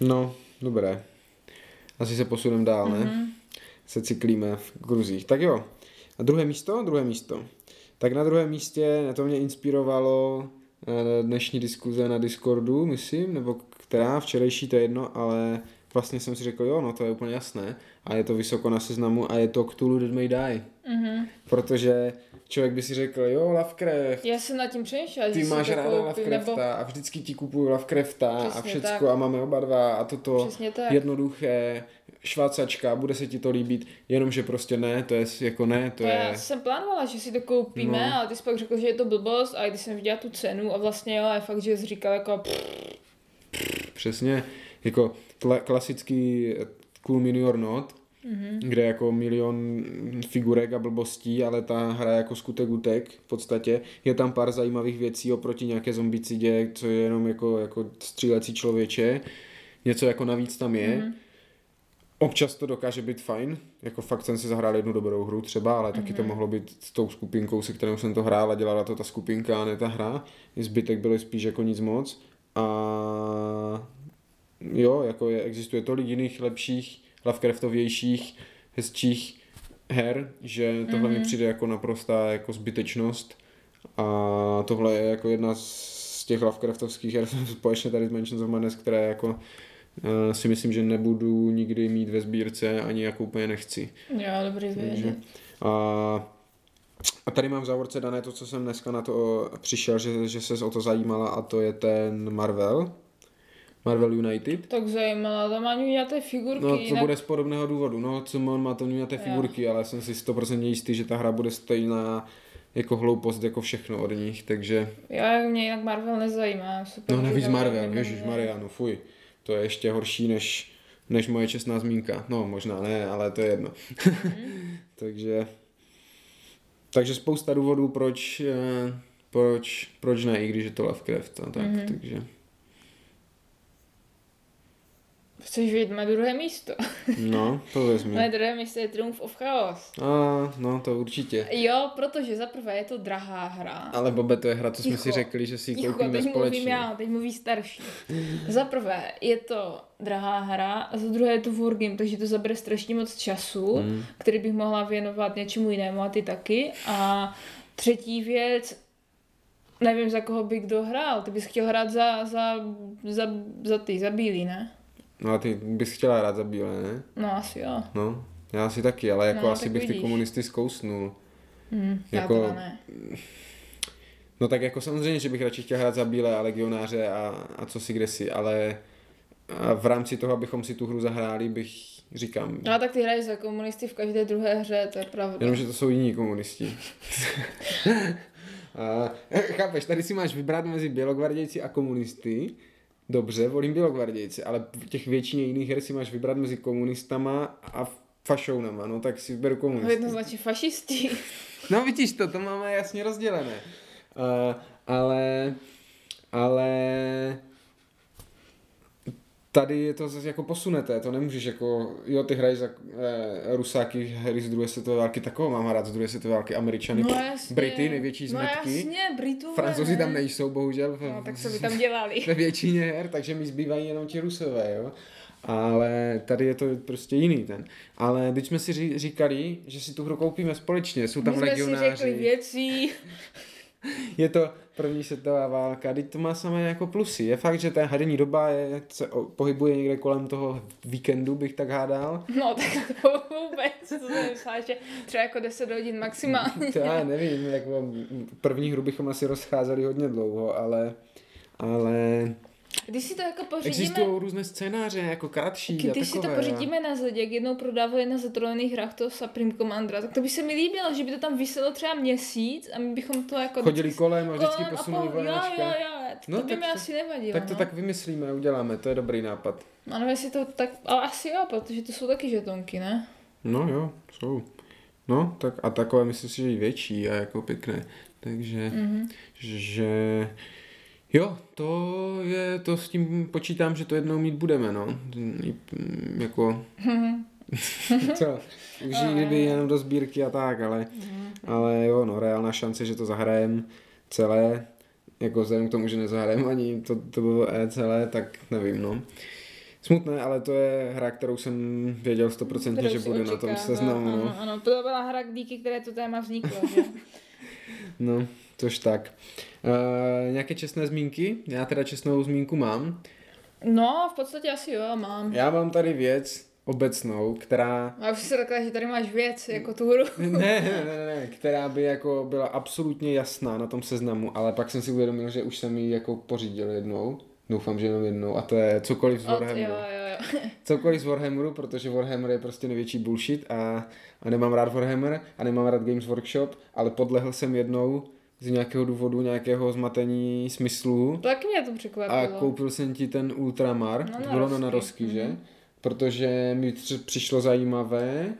No, dobré. Asi se posuneme dál, ne? Mhm. Se cyklíme v Gruzích. Tak jo. A druhé místo? Druhé místo. Tak na druhém místě to mě inspirovalo eh, dnešní diskuze na Discordu, myslím, nebo která, včerejší, to je jedno, ale vlastně jsem si řekl, jo, no to je úplně jasné. A je to vysoko na seznamu a je to Cthulhu Dead May Die. Mhm. Protože člověk by si řekl, jo, Lovecraft, Já jsem nad tím přemýšlela, ty máš ráda Lovecrafta nebo... a vždycky ti kupuju Lovecrafta a Přesně všecko tak. a máme oba dva a toto Přesně tak. jednoduché, švácačka, bude se ti to líbit, jenomže prostě ne, to je jako ne, to To je... já jsem plánovala, že si to koupíme, No. ale ty jsi pak řekl, že je to blbost a když jsem viděla tu cenu a vlastně jo, je fakt, že jsi říkal jako Přesně, jako kla- klasický eh, Cool Mini or Not, Mhm. kde jako milion figurek a blbostí, ale ta hra je jako skutek utek v podstatě. Je tam pár zajímavých věcí oproti nějaké zombicidě, co je jenom jako, jako střílecí člověče. Něco jako navíc tam je. Mhm. Občas to dokáže být fajn, jako fakt jsem si zahrál jednu dobrou hru třeba, ale taky to mohlo být s tou skupinkou, se kterou jsem to hrál a dělala to ta skupinka a ne ta hra. Zbytek bylo spíš jako nic moc. A jo, jako je, existuje tolik jiných lepších, Lovecraftovějších, hezčích her, že tohle mi přijde jako naprostá jako zbytečnost. A tohle je jako jedna z těch Lovecraftovských her (laughs) společně tady s Mansions of Madness, které jako eh, si myslím, že nebudu nikdy mít ve sbírce, ani jako úplně nechci. jo, dobrý Takže, a, a tady mám v závorce dané to, co jsem dneska na to přišel, že, že se o to zajímala a to je ten Marvel. Marvel United. Tak zajímalo, tam má nějaké figurky, No to jinak... bude z podobného důvodu, no co on má to nějaké Jo. figurky, ale jsem si 100% jistý, že ta hra bude stejná jako hloupost jako všechno od nich, takže Já mě jinak Marvel nezajímá. Super, no navíc Marvel, nevím, Ježíš Maria, no fuj, to je ještě horší než, než moje čestná zmínka, no možná ne, ale to je jedno. (laughs) takže takže spousta důvodů, proč, eh, proč, proč ne, i když je to Lovecraft a tak, Mhm. takže Chceš vidět mé druhé místo? no, to vezmi. Moje druhé místo je Triumph of Chaos. A, no to určitě. Jo, protože za prvé je to drahá hra. Ale Bobe, to je hra, co jsme Ticho. si řekli, že si ji koupíme teď mluvím společně. já, teď mluví starší. Za prvé je to drahá hra a za druhé je to wargame, takže to zabere strašně moc času, Mm. který bych mohla věnovat něčemu jinému a ty taky. A třetí věc, nevím za koho by kdo hrál, ty bys chtěl hrát za, za, za, za ty, za bílý, ne? No a ty bys chtěla hrát za bílé, ne? No asi jo. No, já asi taky, ale jako No, asi bych ty vidíš. komunisty zkousnul. Hm, já Jako- ne. No tak jako samozřejmě, že bych radši chtěl hrát za bílé a legionáře a, a co si kde si, ale a v rámci toho, abychom si tu hru zahráli, bych říkám, No tak ty hraješ za komunisty v každé druhé hře, to je pravda. jenomže to jsou jiní komunisti. (laughs) (laughs) a, chápeš, tady si máš vybrat mezi bělogvardějci a komunisty. Dobře, volím bělogvardějci, ale v těch většině jiných her si máš vybrat mezi komunistama a fašounama, no tak si vyberu No, komunisty. jednoznačně fašisti. No vidíš to, to máme jasně rozdělené. Uh, ale, ale tady je to zase jako posuneté, to nemůžeš jako, jo, ty hraješ za eh, Rusáky, hry z druhé světové války, takovou mám rád z druhé světové války, Američany, No jasně. Brity, největší No zmetky, jasně, Britové. Francouzi tam ne? nejsou, bohužel, No, tak co by tam dělali? (laughs) ve většině her, takže mi zbývají jenom ti Rusové, jo. Ale tady je to prostě jiný ten. Ale teď jsme si ří- říkali, že si tu hru koupíme společně, jsou tam My jsme si legionáři. řekli věcí. Je to první světová válka, teď to má samé jako plusy. Je fakt, že ta herní doba je, se pohybuje někde kolem toho víkendu, bych tak hádal. No tak to vůbec, to jsem myslela, že třeba jako 10 hodin maximálně. (laughs) To já nevím, jako první hru bychom asi rozcházeli hodně dlouho, ale, ale Když si to jako pořídíme, existují různé scénáře, jako kratší a když si to takové. pořídíme na zed, jak jednou prodávali na zatrolených hrách toho Supreme Commandera, tak to by se mi líbilo, že by to tam vyselo třeba měsíc a my bychom to jako... Chodili kolem a vždycky kolem a posunuli pol- Jo, vojáčka. jo, jo, to, No, to by mi asi nevadilo. Tak to no. tak vymyslíme, uděláme, to je dobrý nápad. A nevím, jestli to tak, ale asi jo, protože to jsou taky žetonky, ne? No jo, jsou. No, tak a takové myslím si, že i větší a jako pěkné. Takže, Mhm. že jo, to je, to s tím počítám, že to jednou mít budeme, no. Jako, (laughs) co, už i kdyby jenom do sbírky a tak, ale, ale jo, no, reálná šance, že to zahrajem celé, jako vzhledem k tomu, že nezahrajeme ani to, to bylo E celé, tak nevím, no. Smutné, ale to je hra, kterou jsem věděl stoprocentně, Kterou že bude na tom očekával, seznamu, no. Ano, ano, to byla hra, díky které to téma vzniklo, že? (laughs) No, tož tak. Uh, nějaké čestné zmínky? Já teda čestnou zmínku mám. No, v podstatě asi jo, mám. Já mám tady věc obecnou, která... A už si řekla, že tady máš věc, jako tu hru. Ne, ne, ne, ne, která by jako byla absolutně jasná na tom seznamu, ale pak jsem si uvědomil, že už jsem ji jako pořídil jednou. Doufám, že jenom jednou. A to je cokoliv z Od, jo, Warhammeru. jo, jo. (laughs) Cokoliv z Warhammeru, protože Warhammer je prostě největší bullshit a, a nemám rád Warhammer a nemám rád Games Workshop, ale podlehl jsem jednou z nějakého důvodu, nějakého zmatení smyslu Taky mě to a překvapilo. koupil jsem ti ten Ultramar, No, to na bylo na narosky, že? Protože mi přišlo zajímavé,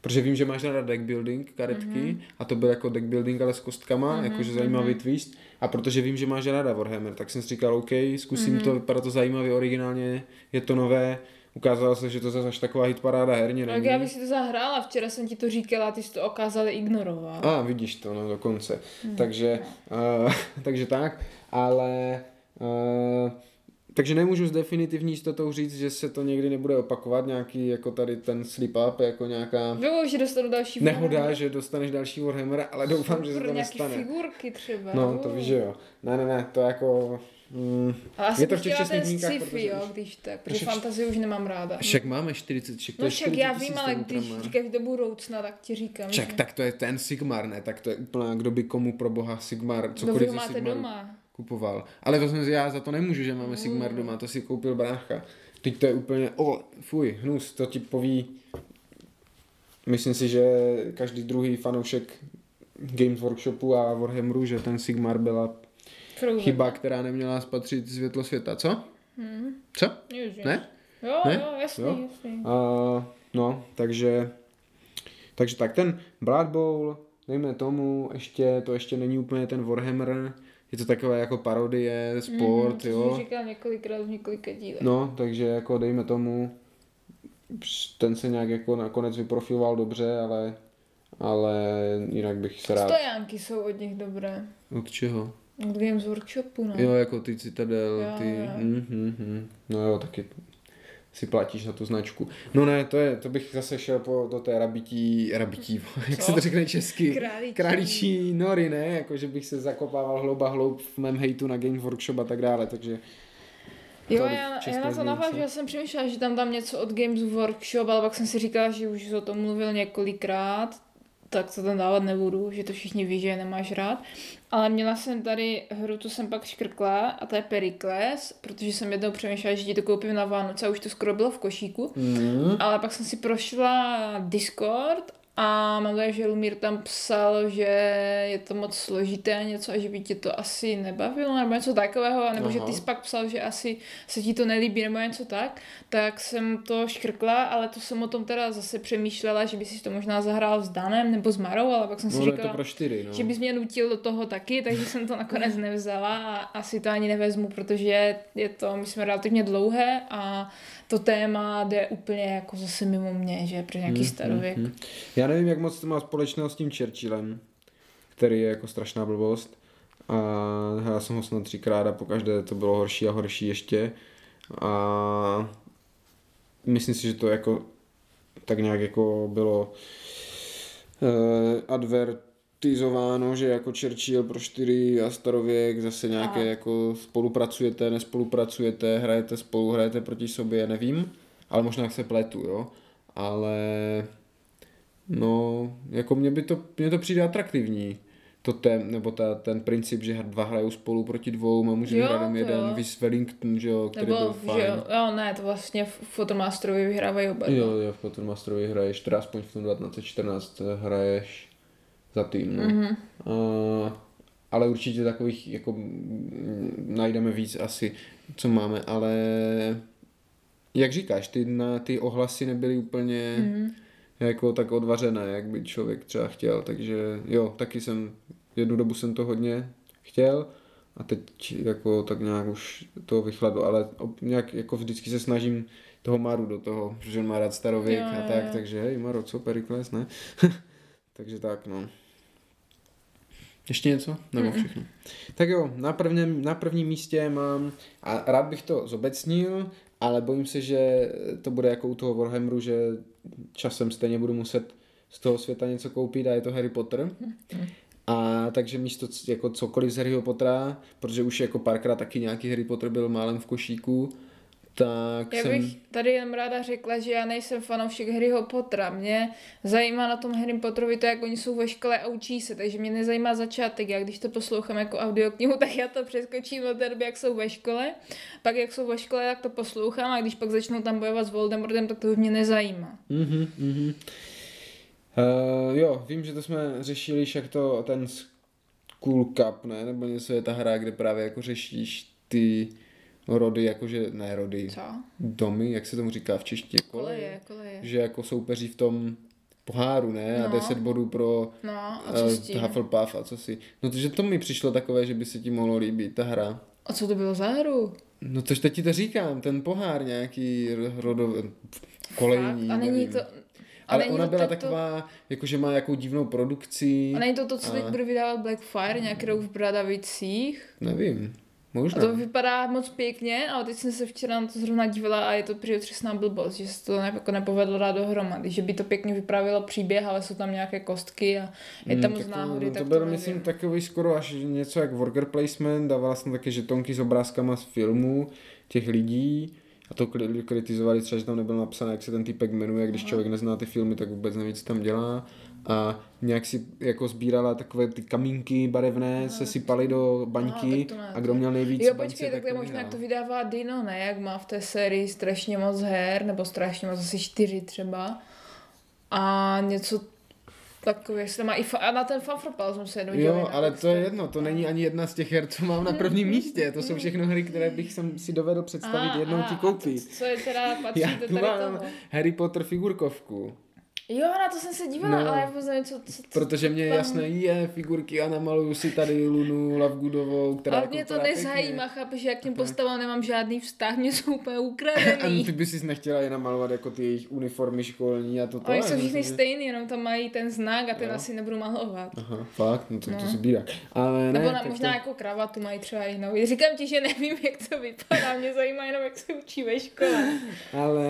protože vím, že máš ráda deck building karetky a to byl jako deck building, ale s kostkama, jakože zajímavý twist. A protože vím, že máš ráda Warhammer, tak jsem si říkal, OK, zkusím to, vypadá to zajímavě, originálně, je to nové. Ukázalo se, že to zase až taková hitparáda herně Tak není. já bych si to zahrála, včera jsem ti to říkala, ty jsi to okázali ignorovat. A vidíš to, no dokonce. Hmm. Takže, uh, (laughs) takže tak, ale uh, takže nemůžu s definitivní jistotou říct, že se to někdy nebude opakovat, nějaký jako tady ten slip up, jako nějaká Jo, že dostanu další nehoda, že dostaneš další Warhammer, ale doufám, že se to nestane. figurky třeba. No, to víš, že jo. Ne, ne, ne, to jako... Mm, Ale asi je to v těch zmínkách, sci-fi, protože jo, když tak, protože Však- fantazii už nemám ráda. však máme 40, však to No je však 40 já vím, ale když Ultramar. říkáš do budoucna, tak ti říkám, Však že tak to je ten Sigmar, ne? Tak to je úplná, kdo by komu pro boha Sigmar, cokoliv ze máte Sigmaru doma. kupoval. Ale to jsem si, já za to nemůžu, že máme Sigmar Mm. doma, to si koupil brácha. Teď to je úplně, o, fuj, hnus, to ti poví. Myslím si, že každý druhý fanoušek Games Workshopu a Warhammeru, že ten Sigmar byla Frozen. chyba, která neměla spatřit světlo světa. Co? Hmm. Co? Ježiš. Ne? Jo, Ne? jo, jasný, Jo? jasný. A, no, takže, takže tak, ten Blood Bowl, dejme tomu, ještě, to ještě není úplně ten Warhammer, je to takové jako parodie, sport, to jo. říkal několikrát v několika dílech. No, takže jako dejme tomu, ten se nějak jako nakonec vyprofiloval dobře, ale, ale jinak bych se rád... Stojánky jsou od nich dobré. Od čeho? Od Games Workshopu, no. Jo, jako ty Citadel, Jo, ty... jo. Mm, mm, mm. No jo, taky si platíš na tu značku. No ne, to je, to bych zase šel po, do té rabití, rabití, (laughs) jak se to řekne česky? Králičí. Králičí nory, ne? Jako, že bych se zakopával hlouba hloub v mém hejtu na Game Workshop a tak dále, takže... Jo, já, já na to navážu, já jsem přemýšlela, že tam dám něco od Games Workshop, ale pak jsem si říkala, že už o tom mluvil několikrát, tak to tam dávat nebudu, že to všichni ví, že je nemáš rád. Ale měla jsem tady hru, tu jsem pak škrkla, a to je Pericles, protože jsem jednou přemýšlela, že ti to koupím na Vánoce a už to skoro bylo v košíku. Mm. Ale pak jsem si prošla Discord A mám tady, že Lumír tam psal, že je to moc složité něco a že by tě to asi nebavilo nebo něco takového, nebo Aha. že ty jsi pak psal, že asi se ti to nelíbí nebo něco tak, tak jsem to škrkla, ale to jsem o tom teda zase přemýšlela, že by si to možná zahrál s Danem nebo s Marou, ale pak jsem si No, říkala, to pro čtyři, no. že bys mě nutil do toho taky, takže jsem to nakonec nevzala a asi to ani nevezmu, protože je to, myslím, relativně dlouhé a to téma jde úplně jako zase mimo mě, že pro nějaký starověk. Hmm. Já nevím, jak moc to má společného s tím Churchillem, který je jako strašná blbost. A já jsem ho snad třikrát a pokaždé to bylo horší a horší ještě. A myslím si, že to jako tak nějak jako bylo uh, advertizováno, že jako Churchill pro čtyři a starověk zase nějaké Aha. jako spolupracujete, nespolupracujete, hrajete spolu, hrajete proti sobě, nevím, ale možná se pletu, jo, ale no, jako mě by to, mně to přijde atraktivní, to ten, nebo ta, ten princip, že dva hrajou spolu proti dvou a můžeme Jo, hrát jenom to jeden, jo. Viz Wellington, že jo, který Nebo, byl fajn. že jo, jo, ne, to vlastně v Fotomasterovi vyhrávají oba. Jo, jo, v Potomasterovi hraješ, teda aspoň v tom 1914 hraješ za tým, no. Mhm. A, ale určitě takových jako najdeme víc asi, co máme, ale jak říkáš, ty, na, ty ohlasy nebyly úplně Mhm. jako tak odvařené, jak by člověk třeba chtěl, takže jo, taky jsem, jednu dobu jsem to hodně chtěl a teď jako tak nějak už to vychladlo, ale nějak jako vždycky se snažím toho Maru do toho, protože on má rád starověk Jo, a tak, jo. takže hej Maro, co Perikles, ne? (laughs) takže tak, no. Ještě něco? Nebo Mm-mm. všechno? Tak jo, na prvním, na prvním místě mám, a rád bych to zobecnil, ale bojím se, že to bude jako u toho Warhammeru, že časem stejně budu muset z toho světa něco koupit a je to Harry Potter. A takže místo jako cokoliv z Harryho Pottera, protože už jako párkrát taky nějaký Harry Potter byl málem v košíku, tak Já jsem... bych tady jen ráda řekla, že já nejsem fanoušek Harryho Pottera. Mě zajímá na tom Harry Potterovi to, jak oni jsou ve škole a učí se, takže mě nezajímá začátek. Já když to poslouchám jako audioknihu, (laughs) tak já to přeskočím od té doby, jak jsou ve škole. Pak jak jsou ve škole, tak to poslouchám a když pak začnou tam bojovat s Voldemortem, tak to už mě nezajímá. Mhm, mhm. Uh, jo, vím, že to jsme řešili, jak to ten School Cup, ne? Nebo něco je ta hra, kde právě jako řešíš ty rody, jakože, ne rody, Co? domy, jak se tomu říká v češtině? Koleje, koleje. Že jako soupeří v tom poháru, ne? A No. 10 bodů pro No, a uh? Hufflepuff a co si. No takže to mi přišlo takové, že by se ti mohlo líbit, ta hra. A co to bylo za hru? No tož teď ti to říkám, ten pohár nějaký rodový, kolejní, Fakt? A není nevím. to... A Ale ona to byla tak to- taková, jakože má jakou divnou produkci. A není to to, co teď a- bude vydávat Blackfire, nějaký rok v Bradavicích? Nevím, A možná. to vypadá moc pěkně, ale teď jsem se včera na to zrovna dívala a je to přesná blbost, že se to ne, jako nepovedlo dát dohromady, že by to pěkně vypravilo příběh, ale jsou tam nějaké kostky a je tam Mm, moc tak náhody, to, to byl, myslím, takový skoro až něco jak worker placement, dávala jsem také žetonky s obrázkama z filmů těch lidí a to kritizovali třeba, že tam nebylo napsané, jak se ten typek jmenuje, když člověk nezná ty filmy, tak vůbec neví, co tam dělá a nějak si jako sbírala takové ty kamínky barevné, se sypaly do baňky ne, a kdo měl nejvíc Jo, baňce, počkej, tak to je možná, jak to vydává Dino, ne? Jak má v té sérii strašně moc her, nebo strašně moc, asi čtyři třeba. A něco takové, jestli má i fa- a na ten fanfropal jsem se jednou Jo, ale to je jedno, to není ani jedna z těch her, co mám na prvním místě. To jsou všechno hry, které bych jsem si dovedl představit A, jednou a, ti a koupit. to, co je teda, patří Já do tady mám toho. Harry Potter figurkovku, Jo, na to jsem se dívala, No. ale já vůbec nevím, co, co, co protože mě tam- jasné, je figurky a namaluju si tady Lunu Lovegoodovou, která Ale jako mě to vypadá nezajímá, chápeš, že jak těm postavám nemám žádný vztah, mě jsou úplně A (laughs) ukradený. ty bys si nechtěla je namalovat jako ty jejich uniformy školní a to to. Oni jsou všichni že- stejný, jenom tam mají ten znak a ten Jo. asi nebudu malovat. Aha, fakt, no to, to No. si bírak. Ale ne, Nebo na, možná to... jako kravatu mají třeba jinou. Říkám ti, že nevím, (laughs) jak to vypadá, mě zajímá jenom, jak se učí ve škole. Ale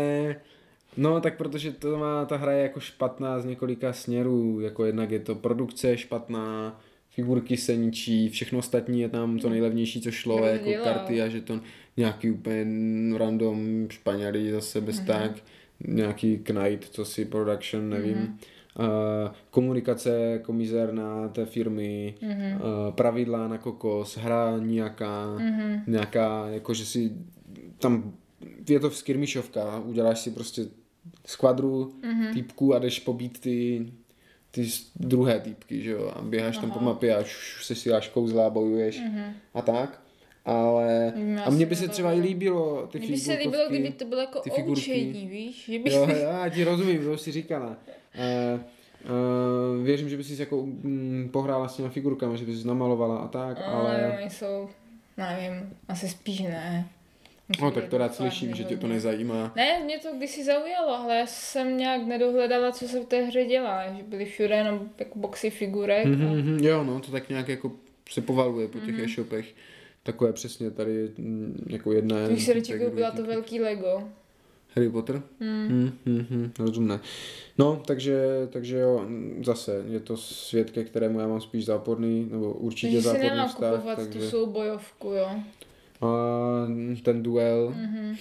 no tak protože to má, ta hra je jako špatná z několika směrů, jako jednak je to produkce špatná, figurky se ničí, všechno ostatní je tam to nejlevnější, co šlo, Kdo jako dělal? karty a že to nějaký úplně random Španělí zase bez Mhm. tak, nějaký Knight, co si production, nevím. Mhm. Uh, komunikace jako mizerná té firmy, Mhm. uh, pravidla na kokos, hra nějaká, Mhm. nějaká, jako že si tam, je to skirmishovka, uděláš si prostě skvadru Mhm. týpků a jdeš pobít ty ty druhé týpky, že jo, a běháš tam po Aha. mapě a už se si dáš kouzla, bojuješ Mhm. a tak. Ale, já a mně by se třeba i líbilo ty Mně by se líbilo, kdyby to bylo jako ty o figurky. učení, víš? Že by Jo, já ti rozumím, to jsi říkala. Uh, uh, věřím, že by si jako mm, pohrála s těma figurkami, že by si namalovala a tak, ale... ale... oni jsou, nevím, asi spíš ne. No tak to rád slyším, že tě to nezajímá. Ne, mě to kdysi zaujalo, ale já jsem nějak nedohledala, co se v té hře dělá, že byly všude jenom jako boxy figurek. Mhm, a... mhm, jo, no, to tak nějak jako se povaluje po těch e-shopech. Takové přesně tady mm, jako jedna... Když se radši koupila to velký Lego. Harry Potter? Hmm. Hmm, hmm, hmm, rozumné. No, takže, takže jo, mm, zase je to svět, ke kterému já mám spíš záporný, nebo určitě Takže si záporný nemám vztah, kupovat takže tu soubojovku, jo. A ten duel, Mhm.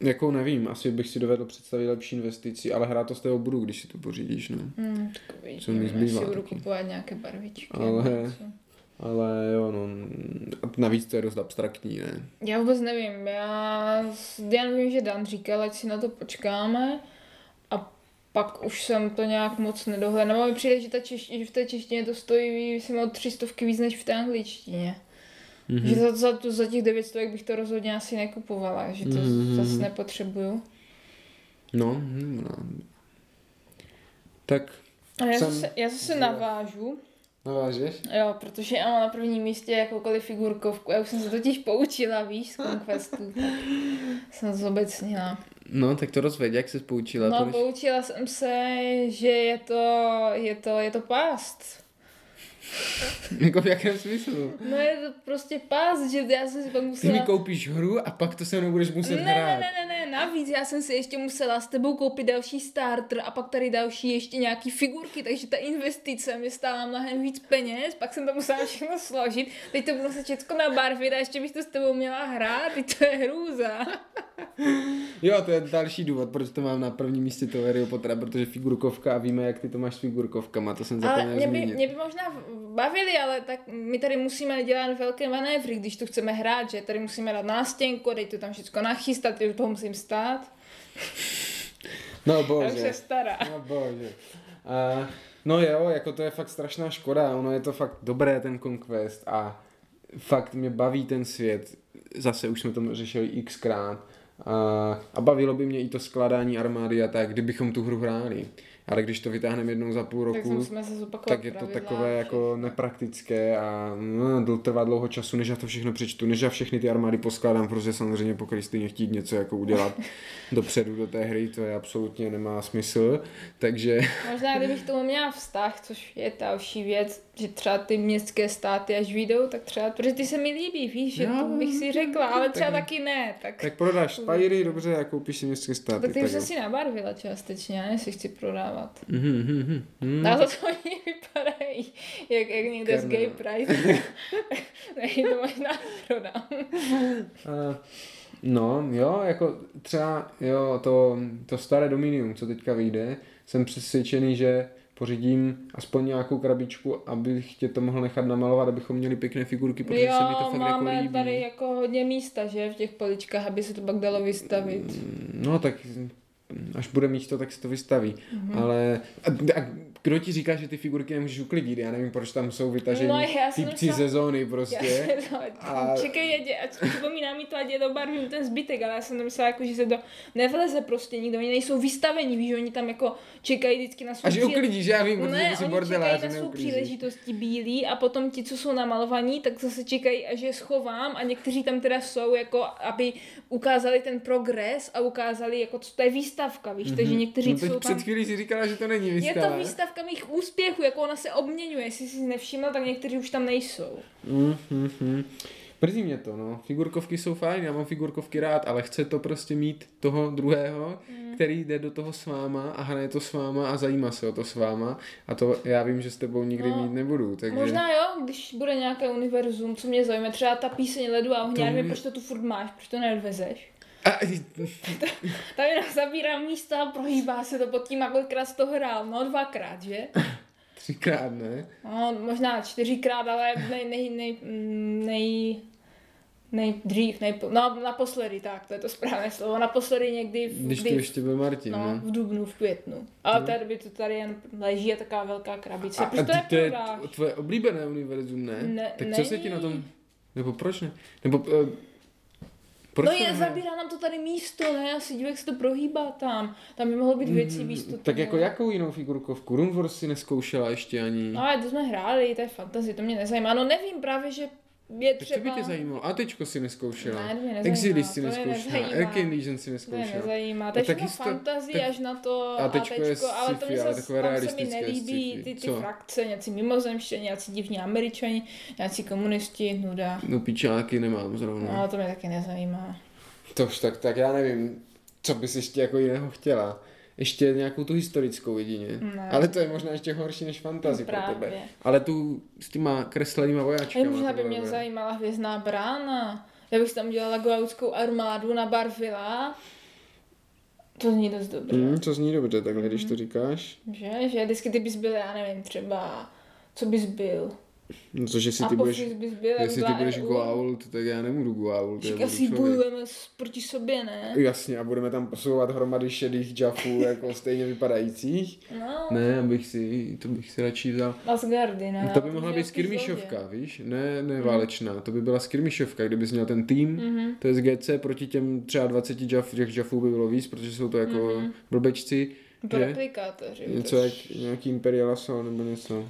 jako nevím, asi bych si dovedl představit lepší investici, ale hrát to z toho budu, když si to pořídíš, no. Hmm, takový, Co mi nevím, zbývá si budu kupovat nějaké barvičky. Ale-. Ale jo, no, a navíc to je dost abstraktní, ne? Já vůbec nevím, já, já vím, že Dan říkal, ať si na to počkáme a pak už jsem to nějak moc nedohledala. Mi přijde, že, ta češtině, že v té češtině to stojí, myslím, o tři stovky víc než v té angličtině. Mm-hmm. Že za, za, to, za těch 900 bych to rozhodně asi nekupovala, že to Mhm. mm-hmm. zase nepotřebuju. No, hm, no. Tak A já Jsem- zase, já zase navážu, navážeš? jo, protože já mám na prvním místě jakoukoliv figurkovku. Já už jsem se totiž poučila, víš, z Conquestu, tak jsem zobecnila. No, tak to rozveď, jak se poučila? No, proč? poučila jsem se, že je to, je to, je to pást. (laughs) jako v jakém smyslu? No je to prostě pást, že já jsem si pak Ty musela... mi koupíš hru a pak to se mnou budeš muset ne, ne, hrát. ne, ne, ne, navíc já jsem si ještě musela s tebou koupit další starter a pak tady další ještě nějaký figurky, takže ta investice mi stála mnohem víc peněz, pak jsem to musela všechno složit, teď to budu se všechno nabarvit a ještě bych to s tebou měla hrát, teď to je hrůza. Jo, to je další důvod, proč to mám na prvním místě toho Harry Pottera, protože figurkovka a víme, jak ty to máš s figurkovkama, to jsem Ale zapomněl mě by, mě by možná bavili, ale tak my tady musíme dělat velké manévry, když to chceme hrát, že tady musíme dát nástěnku, teď to tam všechno nachystat, toho musím stát. No Já už bože, jsem stará. no bože. A, no jo, jako to je fakt strašná škoda, ono je to fakt dobré ten Conquest a fakt mě baví ten svět, zase už jsme to řešili xkrát a, a bavilo by mě i to skládání armády a tak, kdybychom tu hru hráli. Ale když to vytáhneme jednou za půl Tak roku, zopakovat tak je to pravidla, takové jako všechno. nepraktické a no, to trvá dlouho času, než já to všechno přečtu, než já všechny ty armády poskládám, protože samozřejmě po Kristýně chtít něco jako udělat (laughs) dopředu do té hry, to je absolutně nemá smysl, takže Možná kdybych tomu měla vztah, což je další věc, že třeba ty městské státy až vyjdou, tak třeba, protože ty se mi líbí, víš, že Jo, to bych si řekla, ale třeba tak- taky ne, tak, tak prodáš Spyry, dobře, a koupíš si městské státy. tak ty už jsem si nabarvila částečně, já si chci prodávat. Mhm, mhm, mhm. Hmm. A za to oni vypadají, jak, jak někde z Kerne. gay price. Nej, (laughs) to možná prodám. A, No, jo, jako třeba, jo, to, to staré Dominium, co teďka vyjde, jsem přesvědčený, že pořídím aspoň nějakou krabičku, abych tě to mohl nechat namalovat, abychom měli pěkné figurky, protože jo, se mi to fakt jako máme líbí. tady jako hodně místa, že, v těch poličkách, aby se to pak dalo vystavit. No, tak až bude mít to, tak se to vystaví. Mhm. Mm-hmm. Ale a, a, kdo ti říká, že ty figurky nemůžeš uklidit? Já nevím, proč tam jsou vytažení No, já typci ze zóny Já prostě. to, A- Čekej, ať, ať připomíná mi to, ať je dobarvím ten zbytek, ale já jsem to myslela, jako, že se to nevleze prostě nikdo, oni nejsou vystavení, víš, že oni tam jako čekají vždycky na svou A že uklidíš, já vím, protože ne, to jsou oni bordeláři, čekají na svou příležitosti bílí a potom ti, co jsou namalovaní, tak zase čekají, až je schovám a někteří tam teda jsou, jako aby ukázali ten progres a ukázali, jako co to je výstavka, víš, mm-hmm. takže někteří No jsou před tam... chvílí si říkala, že to není Je výstava. to výstavka mých úspěchů, jako ona se obměňuje, jestli jsi nevšiml, tak někteří už tam nejsou. Mm, mm, mm. Mrzí mě to, no. Figurkovky jsou fajn, já mám figurkovky rád, ale chce to prostě mít toho druhého, mm. který jde do toho s váma a hraje to s váma a zajímá se o to s váma. A to já vím, že s tebou nikdy No, mít nebudu, takže... Možná jo, když bude nějaké univerzum, co mě zajímá, třeba ta píseň Ledu a ohně, mi- proč to tu furt máš, proč to neodvezeš. A, (laughs) Tam jenom zabírá místa a prohýbá se to pod tím, a kolikrát to hrál, no dvakrát, že? třikrát, ne? No, možná čtyřikrát, ale nej, nej, nej, mm, nej, Nejdřív, nejpo, no naposledy, tak, to je to správné slovo, naposledy někdy v, Když kdy, ještě byl Martin, no, no. v dubnu, v květnu. A od té doby to tady jen leží a taková velká krabice. A, Proč a to to je tvoje oblíbené univerzum, ne? Ne- tak co se ti není. na tom... Nebo proč ne? Nebo... Uh, proč no je, ne? zabírá nám to tady místo, ne? Asi divek se to prohýbá tam. Tam by mohlo být věcí Mm, místo. Tak tomu. jako jakou jinou figurkovku? Runvor si neskoušela ještě ani. No ale to jsme hráli, to je fantazie, to mě nezajímá. No nevím právě, že je Tak co by třeba... tě zajímalo? A tečko si neskoušela. Ne, to mě Exodus si to mě neskoušela. Arcane Legion si To mě neskoušela. nezajímá, to je tak jisto- fantazie tak- až na to a tečko je tečko, ale to sci-fi, mi zase, takové se mi nelíbí sci-fi. ty, ty Co? frakce, nějací mimozemštění, nějací divní američani, nějací komunisti, nuda. No píčáky nemám zrovna. No to mě taky nezajímá. Tož tak, tak já nevím, co bys ještě jako jiného chtěla. Ještě nějakou tu historickou jedině. Ne. Ale to je možná ještě horší než fantasy No pro tebe. Ale tu s těma kreslenýma vojáčkama. možná by mě bylo- zajímala hvězdná brána. Já bych tam udělala gautskou armádu na Barvila. To zní dost dobře. Hmm, to zní dobře takhle, když Mhm. to říkáš. Že? Že vždycky ty bys byl, já nevím, třeba, co bys byl? No to, že si ty budeš, jestli ty budeš EU. Goa'uld, tak já Však budu asi člověk. bojujeme proti sobě, ne? Jasně, a budeme tam posouvat hromady šedých jaffů, (laughs) jako stejně vypadajících. No, Ne, abych si, to bych si radši vzal. Asgardy, ne? to by mohla být skirmišovka, víš? Ne, ne válečná, to by byla skirmišovka, kdybys měl ten tým, Mhm. to je z GC, proti těm třeba 20 jaff, těch jaffů by bylo víc, protože jsou to jako Mhm. blbečci, replikátoři. Něco jak nějaký Imperial Assault nebo něco.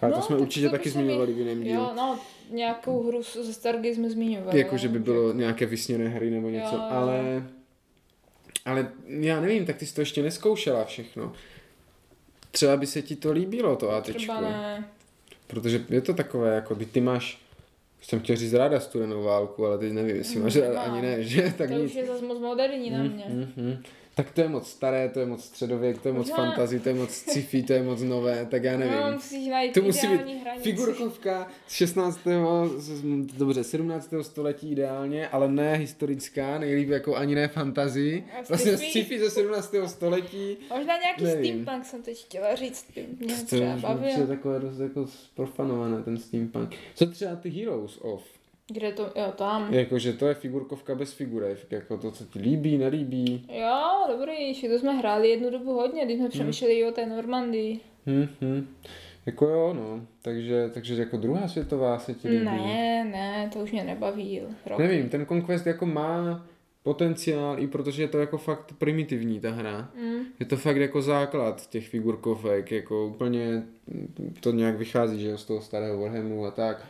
Ale to No, jsme tak určitě to taky mi- zmiňovali v jiném dílu. Jo, no, nějakou hru ze Stargy jsme zmiňovali. Jako, že by no, bylo nějaké vysněné hry nebo něco, Jo, ale... Ale já nevím, tak ty jsi to ještě neskoušela všechno. Třeba by se ti to líbilo, to ATčko. Třeba ne. Protože je to takové, jako by ty máš, jsem chtěl říct ráda studenou válku, ale teď nevím, jestli máš ráda ani ne, že? (laughs) Tak to nic. už je zase moc moderní na mě. Mm, mm, mm. Tak to je moc staré, to je moc středověk, to je moc Možná- fantasy, to je moc sci-fi, to je moc nové, tak já nevím. No, musíš najít To musí být hranici. figurkovka z 16. z- dobře, 17. století ideálně, ale ne historická, nejlíp jako ani ne fantasy. Vlastně sci-fi? ze 17. století. Možná nějaký Nevím. steampunk jsem teď chtěla říct, by mě To třeba je je bavil. takové dost jako profanované, ten steampunk. Co třeba ty Heroes of? Kde to, jo, tam. Jakože to je figurkovka bez figurek, jako to, co ti líbí, nelíbí. Jo, dobrý, že to jsme hráli jednu dobu hodně, když Hmm. jsme přemýšleli i o té Normandii. Hm, hm. Jako jo, no. Takže, takže jako druhá světová se ti líbí. Ne, ne, to už mě nebaví. Rok. Nevím, ten Conquest jako má potenciál, i protože je to jako fakt primitivní ta hra. Mm. Je to fakt jako základ těch figurkovek, jako úplně to nějak vychází, že jo, z toho starého Warhamu a tak.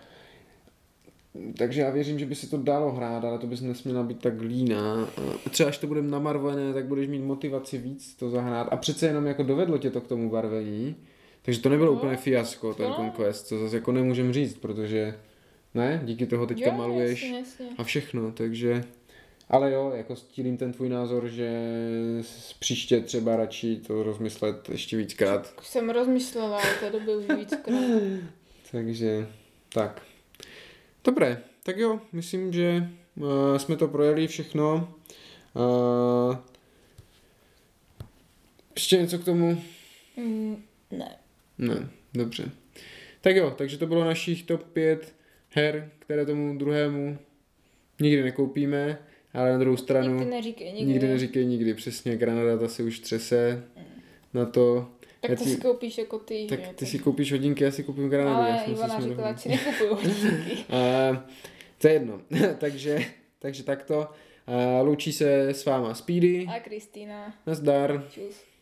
Takže já věřím, že by se to dalo hrát, ale to bys nesměla být tak líná. Třeba až to budeme namarvené, tak budeš mít motivaci víc to zahrát. A přece jenom jako dovedlo tě to k tomu barvení. Takže to nebylo No. úplně fiasko, ten No. Conquest, co zase jako nemůžem říct, protože ne, díky toho teďka jo, maluješ Jasně, jasně. a všechno, takže... Ale jo, jako stílím ten tvůj názor, že příště třeba radši to rozmyslet ještě víckrát. Jsem rozmyslela o té době už víckrát. (laughs) Takže tak. Dobré, tak jo, myslím, že uh, jsme to projeli všechno. Uh, ještě něco k tomu? Mm, ne. Ne, dobře. Tak jo, takže to bylo našich top 5 her, které tomu druhému nikdy nekoupíme, ale na druhou stranu... Nikdy neříkej nikdy. Nikdy neříkej nikdy, přesně, Granada ta se už třese na to. Tak Já to ti- si koupíš jako ty, Tak že? ty si koupíš hodinky, já si koupím Granadu. Ale Ivana ať si nekupuju hodinky. (laughs) To je jedno. (laughs) takže, takže takto. A, loučí se s váma Speedy. A Kristýna. Nazdar. Čus.